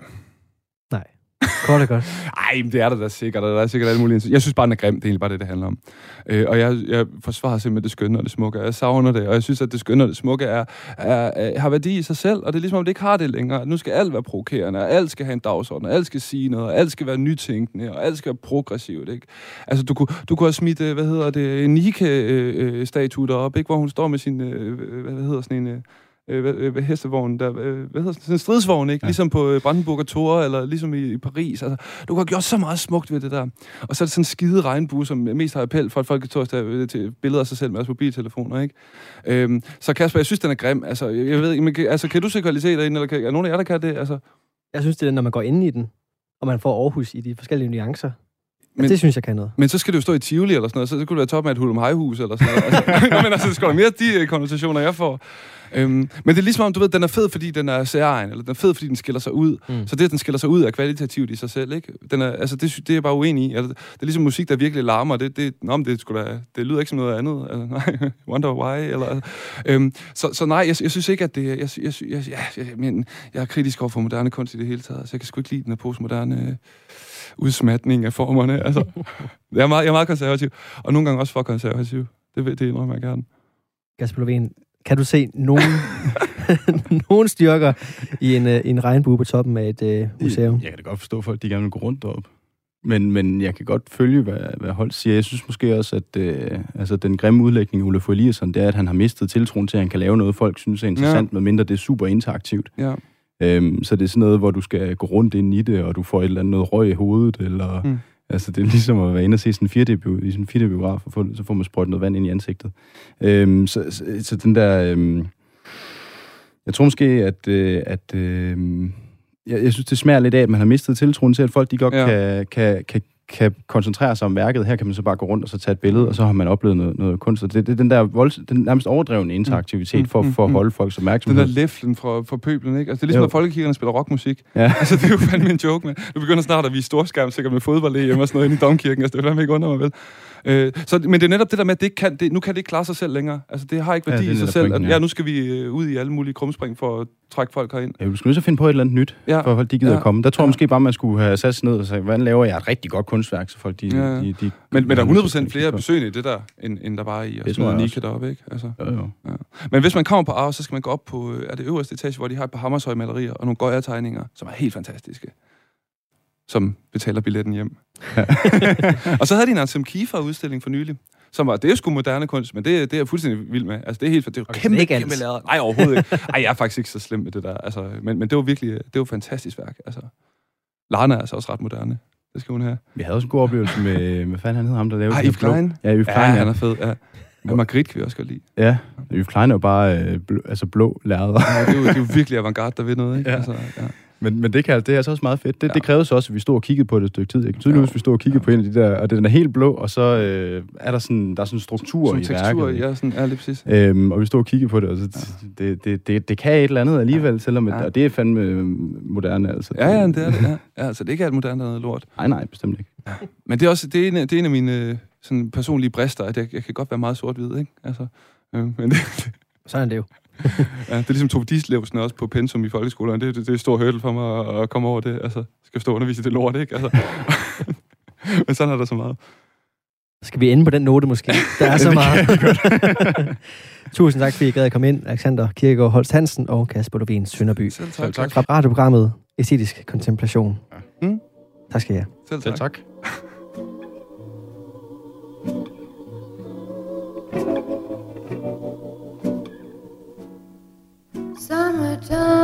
Kort og godt. Ej, det er der da sikkert. Der er sikkert alle mulige. Jeg synes bare, den er grim. Det er egentlig bare det, det handler om. Øh, og jeg, jeg forsvarer simpelthen det skønne og det smukke. Jeg savner det, og jeg synes, at det skønne og det smukke er, er, er, har værdi i sig selv. Og det er ligesom, om det ikke har det længere. Nu skal alt være provokerende, og alt skal have en dagsorden, og alt skal sige noget, og alt skal være nytænkende, og alt skal være progressivt. Ikke? Altså, du kunne, du kunne have smidt, øh, hvad hedder det, en Nike-statue øh, øh, deroppe, ikke? hvor hun står med sin, øh, hvad hedder sådan en øh, hvad, hestevogn, der, øh, hvad hedder sådan en stridsvogn, ikke? Ja. Ligesom på øh, Brandenburg og Tor, eller ligesom i, i Paris. Altså, du har gjort så meget smukt ved det der. Og så er det sådan en skide regnbue, som mest har appel for, at folk kan tage til billeder af sig selv med deres mobiltelefoner, ikke? Øhm, så Kasper, jeg synes, den er grim. Altså, jeg, ved men, altså, kan du se kvaliteter i den, eller kan, er nogen af jer, der kan det? Altså? Jeg synes, det er, når man går ind i den, og man får Aarhus i de forskellige nuancer. Men, altså, det synes jeg kan noget. Men så skal det jo stå i Tivoli eller sådan noget, så det kunne det være top med et Hulum Hejhus eller sådan noget. Altså, [LAUGHS] men altså, det skal mere de konnotationer, jeg får. Øhm, men det er ligesom om, du ved, den er fed, fordi den er særegen, eller den er fed, fordi den skiller sig ud. Mm. Så det, at den skiller sig ud, er kvalitativt i sig selv, ikke? Den er, altså, det, det er jeg bare uenig i. Altså, det er ligesom musik, der virkelig larmer. Det, det, nå, det, skulle da, det lyder ikke som noget andet. Altså, nej, [LAUGHS] wonder why. Eller, altså. øhm, så, så nej, jeg, jeg, synes ikke, at det... Jeg, jeg, jeg, jeg, jeg, men, jeg er kritisk over for moderne kunst i det hele taget. Så jeg kan sgu ikke lide den her postmoderne øh, udsmatning af formerne. Altså, [LAUGHS] jeg, er meget, jeg er meget konservativ. Og nogle gange også for konservativ. Det, det indrømmer jeg gerne. Kasper Lovén, kan du se nogen, [LAUGHS] nogen styrker i en, uh, en regnbue på toppen af et uh, museum? Jeg, kan da godt forstå, at folk de gerne vil gå rundt derop. Men, men jeg kan godt følge, hvad, hvad Holt siger. Jeg synes måske også, at øh, altså, den grimme udlægning af Olaf Eliasson, det er, at han har mistet tiltroen til, at han kan lave noget, folk synes er interessant, ja. medmindre det er super interaktivt. Ja. Øhm, så det er sådan noget, hvor du skal gå rundt ind i det, og du får et eller andet noget røg i hovedet, eller... Mm Altså, det er ligesom at være inde og se sådan en 4D, i en 4D-biograf, og få, så får man sprøjtet noget vand ind i ansigtet. Øhm, så, så, så, den der... Øhm, jeg tror måske, at, øh, at øh, jeg, jeg synes, det smager lidt af, at man har mistet tiltroen til, at folk de godt Ja. kan, kan, kan, kan koncentrere sig om værket. Her kan man så bare gå rundt og så tage et billede, og så har man oplevet noget, noget kunst. Og det, det er den der volds, den nærmest overdrevne interaktivitet for, for at holde folks Den der opmærksomhed. læflen fra, fra pøblen, ikke? Altså, det er ligesom, Jo. når folkekirkerne spiller rockmusik. Ja. [LAUGHS] Altså, det er jo fandme en joke, men du begynder snart at vise storskærm, sikkert med fodbold og sådan noget inde i domkirken. Altså, det vil fandme ikke under mig, vel? Øh, så, men det er netop det der med, at det ikke kan, det, nu kan det ikke klare sig selv længere. Altså, det har ikke Ja, værdi er i sig selv. at, ja. ja, nu skal vi øh, ud i alle mulige krumspring for at trække folk herind. Ja, du skal nødt til at finde på et eller andet nyt, Ja. ja. for at folk de gider Ja. ja. at komme. Der tror jeg Ja. måske bare, man skulle have sat sig ned og sagt, hvordan laver jeg et rigtig godt kunstværk, så folk de... Ja. de, de Men, men der er de- 100% flere besøgende i det der, end, end der bare i at smide Nika deroppe, ikke? Altså. Jo, jo. Men hvis man kommer på Arv, så skal man gå op på øh, er det øverste etage, hvor de har et par Hammershøj-malerier og nogle Goya-tegninger, som er helt fantastiske. Som betaler billetten hjem. [LAUGHS] og så havde de en Ansem Kiefer-udstilling for nylig, som var, det er sgu moderne kunst, men det, det er jeg fuldstændig vild med. Altså, det er helt, det er jo Okay, kæmpe, kæmpe lavet. Nej, overhovedet ikke. Ej, jeg er faktisk ikke så slem med det der. Altså, men, men det var virkelig, det var fantastisk værk. Altså, Lana er altså også ret moderne. Det skal hun have. Vi havde også en god oplevelse med, hvad fanden han hedder ham, der lavede her Yves blå- Klein. Ja, Yves Ja, Klein, han ja. er fed. Ja. Men Margrit kan vi også godt lide. Ja, Yves Klein er jo bare øh, blå, altså blå lærreder. Ja, det, er jo, det er jo virkelig avantgarde, der ved noget, ikke? Ja. Altså, ja. Men, men det, kan, det er altså også meget fedt. Det, Ja. ja. det krævede så også, at vi stod og kiggede på det et stykke tid. Jeg kan tydeligt Ja. vi stod og kiggede ja. på en af de der, og den er helt blå, og så øh, er der sådan, der er sådan en struktur Sådan i tekstur, værket. ja, sådan, ja, lige præcis. Øhm, og vi stod og kiggede på det, og så, det, det, det, det kan et eller andet alligevel, selvom Ja. ja. og det er fandme øh, moderne. Altså. Ja, ja, det er det, ja. ja altså, det er ikke alt moderne, der er noget lort. Nej, nej, bestemt ikke. Men det er også det er en, af- det er en af mine øh, sådan personlige brister, at jeg, jeg kan godt være meget sort-hvid, ikke? Altså, øh, men det, Sådan er det jo. Ja, det er ligesom Tove Dislevsen også på pensum i folkeskolen. Det, det, det er et stort hurdle for mig at, at komme over det. Altså, skal stå og undervise i det lort, ikke? Altså. [LAUGHS] men sådan er der så meget. Skal vi ende på den note måske? Der er [LAUGHS] så meget. [LAUGHS] Tusind tak, fordi I gad at komme ind. Alexander Kirkegaard Holst Hansen og Kasper Lovén Sønderby. Selv tak. Tak. Fra radioprogrammet Æstetisk Kontemplation. Ja. Mm. Tak skal I have. Selv Selv tak. tak. Summertime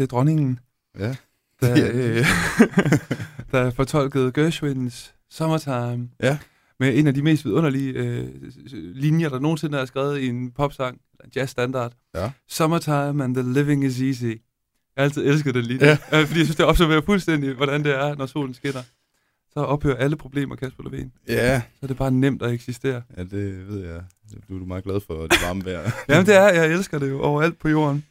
det er dronningen, Ja. der, [LAUGHS] Ja. øh, [LAUGHS] der fortolkede Gershwins Summertime. Ja. Med en af de mest vidunderlige øh, linjer, der nogensinde er skrevet i en popsang, en jazzstandard. Ja. Summertime and the living is easy. Jeg har altid elsket den linje, Ja. ja. [LAUGHS] fordi jeg synes, det observerer fuldstændig, hvordan det er, når solen skinner. Så ophører alle problemer, Kasper Levin. Ja. Så er det bare nemt at eksistere. Ja, det ved jeg. Du er du meget glad for det varme vejr. Jamen det er, jeg elsker det jo overalt på jorden.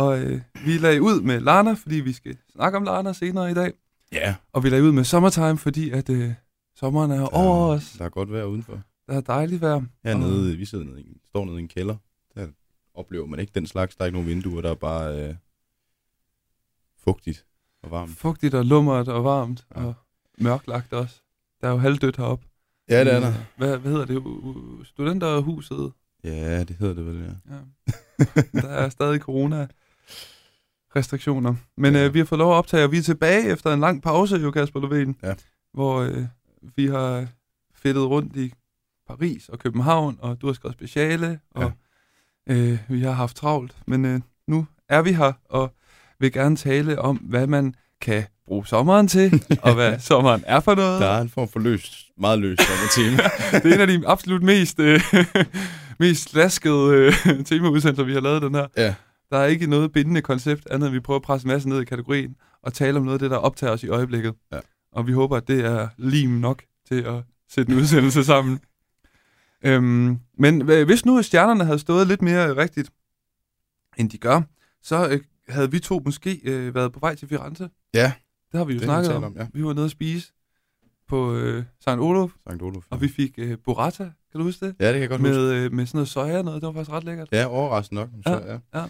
Og øh, vi lagde ud med Lana, fordi vi skal snakke om Lana senere i dag. Ja. Og vi lagde ud med Summertime, fordi at øh, sommeren er over os. Der er godt vejr udenfor. Der er dejligt vejr. Hernede, vi sidder nede, i står nede i en kælder. Der oplever man ikke den slags. Der er ikke nogen vinduer, der er bare øh, fugtigt og varmt. Fugtigt og lummert og varmt Ja. og mørklagt også. Der er jo halvdødt heroppe. Ja, det er der. Hvad, hvad hedder det? Studenterhuset. Ja, det hedder det vel, ja. Ja. Der er stadig corona restriktioner. Men Ja. øh, vi har fået lov at optage, og vi er tilbage efter en lang pause, jo Kasper Lovén. Ja. Hvor øh, vi har fedtet rundt i Paris og København, og du har skrevet speciale, og øh, vi har haft travlt. Men øh, nu er vi her, og vil gerne tale om, hvad man kan bruge sommeren til, [LAUGHS] og hvad sommeren er for noget. Der er en form for løst, meget løst sommertema. [LAUGHS] Det er en af de absolut mest, øh, [LAUGHS] mest slaskede øh, temaudsendelser, vi har lavet den her. Ja. Der er ikke noget bindende koncept, andet end vi prøver at presse en masse ned i kategorien, og tale om noget af det, der optager os i øjeblikket. Ja. Og vi håber, at det er lim nok til at sætte en udsendelse sammen. Øhm, men hvis nu stjernerne havde stået lidt mere rigtigt, end de gør, så øh, havde vi to måske øh, været på vej til Firenze. Ja, Det har vi jo Det snakket om. om, ja. Vi var nede at spise på øh, St. Olof, Sankt Olof. og vi fik øh, burrata, kan du huske det? Ja, det kan jeg godt huske. Med, øh, med sådan noget soja noget, det var faktisk ret lækkert. Ja, overraskende nok. Så, ja.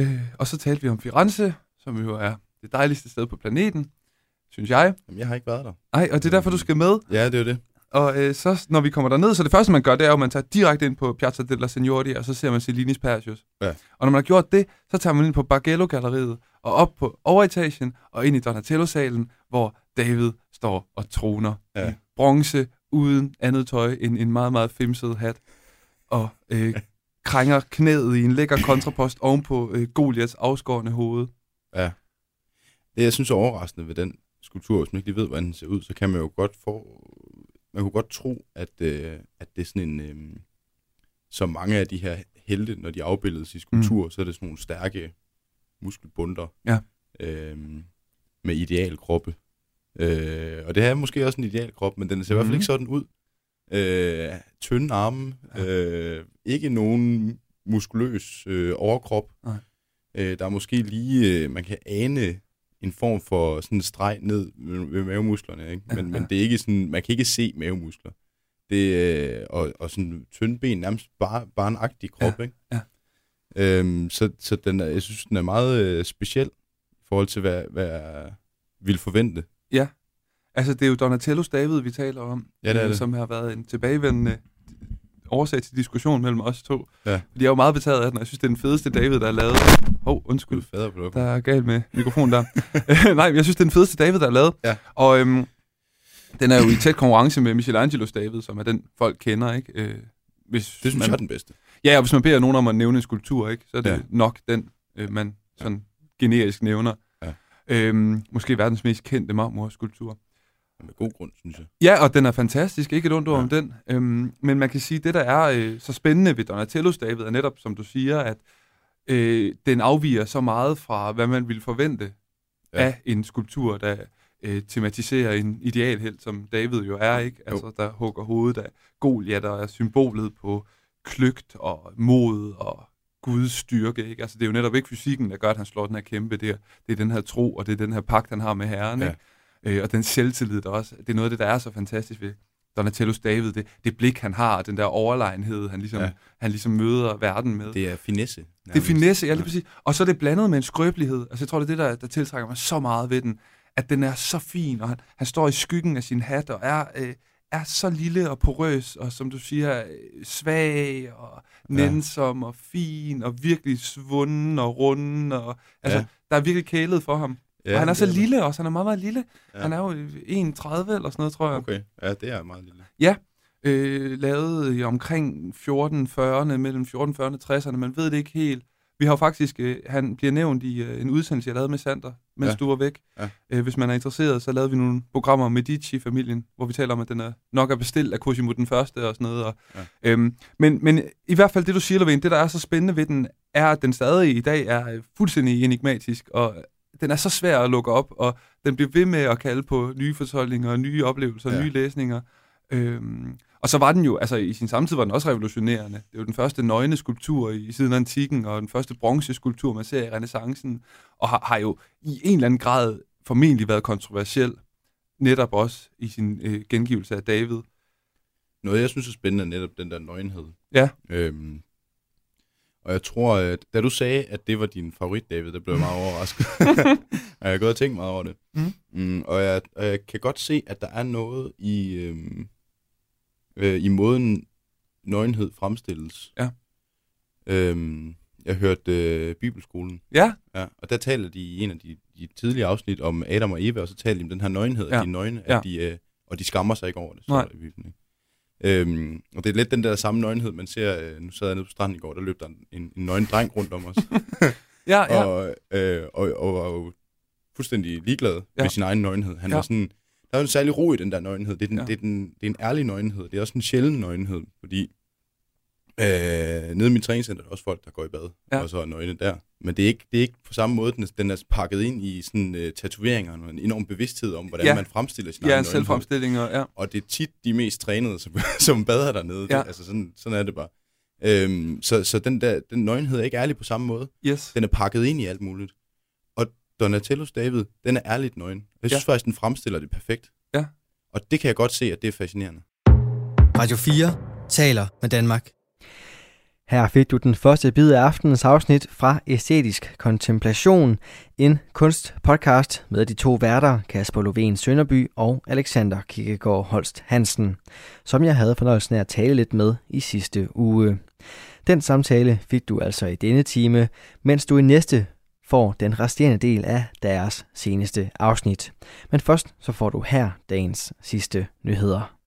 Øh, og så talte vi om Firenze, som jo er det dejligste sted på planeten, synes jeg. Jamen, jeg har ikke været der. Nej, og det er derfor, du skal med. Ja, det er jo det. Og øh, så, når vi kommer derned, så det første, man gør, det er at man tager direkte ind på Piazza della Signoria, og så ser man Cellinis Persius. Ja. Og når man har gjort det, så tager man ind på Bargello-galleriet, og op på overetagen, og ind i Donatello-salen, hvor David står og troner Ja. i bronze, uden andet tøj end en meget, meget femset hat, og øh, krænger knæet i en lækker kontrapost ovenpå øh, Goliaths afskårende hoved. Ja. Det, jeg synes er overraskende ved den skulptur, hvis man ikke lige ved, hvordan den ser ud, så kan man jo godt få... Man kunne godt tro, at, øh, at det er sådan en... Øh, som mange af de her helte, når de afbildes i skulptur, mm. så er det sådan nogle stærke muskelbunder. Ja. Øh, med idealkroppe. Øh, og det er måske også en idealkrop, men den ser mm. i hvert fald Mhm. ikke sådan ud. Øh, tynde arme, øh, ikke nogen muskuløs øh, overkrop. Nej. Øh, der er måske lige, øh, man kan ane en form for sådan en streg ned ved, mavemusklerne, ikke? Men, Ja, ja, ja. men det er ikke sådan, man kan ikke se mavemuskler. Det, øh, og, og sådan tynde ben, nærmest bare, barnagtig krop, Ja, ikke? ja. Øhm, så så den er, jeg synes, den er meget øh, speciel i forhold til, hvad, hvad jeg ville forvente. Altså, det er jo Donatellos David, vi taler om, Ja, det er øh, det. som har været en tilbagevendende årsag til diskussion mellem os to. Ja. Fordi jeg er jo meget betaget af den, og jeg synes, det er den fedeste David, der er lavet. Hov, oh, undskyld. Fader Der er galt med mikrofonen der. [LAUGHS] Nej, men jeg synes, det er den fedeste David, der er lavet. Ja. Og øhm, den er jo i tæt konkurrence med Michelangelos David, som er den, folk kender, ikke? Øh, hvis Det synes man, jeg er den bedste. Ja, og hvis man beder nogen om at nævne en skulptur, ikke, så er det Ja. ja. nok den, øh, man sådan generisk nævner. Ja. Øhm, måske verdens mest kendte marmorskulptur. Med god grund, synes jeg. Ja, og den er fantastisk. Ikke et ondt ord Ja. om den. Øhm, men man kan sige, at det, der er øh, så spændende ved Donatello's David, er netop, som du siger, at øh, den afviger så meget fra, hvad man ville forvente Ja. af en skulptur, der øh, tematiserer en idealhelt, som David jo er, ikke? Altså, der hugger hovedet af Goliath, der er symbolet på kløgt og mod og Guds styrke, ikke? Altså, det er jo netop ikke fysikken, der gør, at han slår den her kæmpe der. Det er den her tro, og det er den her pagt, han har med Herren, Ja. ikke? Øh, og den selvtillid, der også, det er noget af det, der er så fantastisk ved Donatello's David, det, det blik, han har, og den der overlegenhed, han ligesom, Ja. ja. han ligesom møder verden med. Det er finesse. Det er finesse, ja, lige præcis. Og så er det blandet med en skrøbelighed. Altså, jeg tror, det er det, der, der tiltrækker mig så meget ved den. At den er så fin, og han, han står i skyggen af sin hat, og er, øh, er så lille og porøs, og som du siger, øh, svag og nænsom og fin, og virkelig svunden og runden. Og, altså, Ja. ja. der er virkelig kælet for ham. Ja, og han er så lille også. Han er meget, meget lille. Ja. Ja. Han er jo 1,30 eller sådan noget, tror jeg. Okay, ja, det er meget lille. Øh, lavet i omkring 1440'erne, mellem 1440'erne og 60'erne. Man ved det ikke helt. Vi har jo faktisk, øh, han bliver nævnt i øh, en udsendelse, jeg lavede med Sander, mens Ja. ja. du var væk. Ja. Øh, hvis man er interesseret, så lavede vi nogle programmer om Medici-familien, hvor vi taler om, at den er nok er bestilt af Cosimo den første og sådan noget. Og, Ja. øhm, men, men i hvert fald det, du siger, Lovén, det, der er så spændende ved den, er, at den stadig i dag er øh, fuldstændig enigmatisk, og den er så svær at lukke op, og den bliver ved med at kalde på nye fortolkninger, nye oplevelser, Ja. nye læsninger. Øhm, og så var den jo, altså i sin samtid var den også revolutionerende. Det er jo den første nøgne skulptur i, siden antikken, og den første bronzeskulptur, man ser i renaissancen, og har, har jo i en eller anden grad formentlig været kontroversiel, netop også i sin øh, gengivelse af David. Noget, jeg synes er spændende, er netop den der nøgenhed. Ja. Øhm, og jeg tror, at da du sagde, at det var din favorit, David, der blev jeg meget overrasket. [LAUGHS] og jeg har gået og tænkt meget over det. Mm. Mm, og, jeg, og jeg kan godt se, at der er noget i, øhm, øh, i måden nøgenhed fremstilles. Ja. Øhm, jeg hørte øh, Bibelskolen, Ja, ja, og der taler de i en af de, de tidlige afsnit om Adam og Eva, og så taler de om den her nøgenhed, ja. At de er nøgne, Ja. at de, øh, og de skammer sig ikke over det, står Nej. Ikke? Øhm, og det er lidt den der samme nøgenhed, man ser, øh, nu sad jeg nede på stranden i går, der løb der en, en, en nøgen dreng rundt om os, [LAUGHS] ja, ja. og, øh, og, og var jo fuldstændig ligeglad ja. Med sin egen nøgenhed. Han ja. Var sådan, der er jo en særlig ro i den der nøgenhed. Det er, den. Ja. det, er den, det er en ærlig nøgenhed. Det er også en sjælden nøgenhed, fordi Øh, nede i min træningscenter er der også folk, der går i bad, Ja. og så er nøgne der. Men det er ikke, det er ikke på samme måde, den er, den er pakket ind i sådan uh, tatoveringer, og en enorm bevidsthed om, hvordan Ja. man fremstiller sin Ja, selvfremstillinger, ja. Og det er tit de mest trænede, som, [LAUGHS] som bader dernede. Ja. Det, altså sådan, sådan er det bare. Øhm, så så den, der, den nøgenhed er ikke ærlig på samme måde. Yes. Den er pakket ind i alt muligt. Og Donatellos David, den er ærligt nøgen. Jeg synes ja. faktisk, den fremstiller det perfekt. Ja. Og det kan jeg godt se, at det er fascinerende. Radio 4 taler med Danmark. Her fik du den første bid af aftenens afsnit fra Æstetisk Kontemplation, en kunstpodcast med de to værter, Kasper Lovén Sønderby og Alexander Kikkegaard Holst Hansen, som jeg havde fornøjelsen af at tale lidt med i sidste uge. Den samtale fik du altså i denne time, mens du i næste får den resterende del af deres seneste afsnit. Men først så får du her dagens sidste nyheder.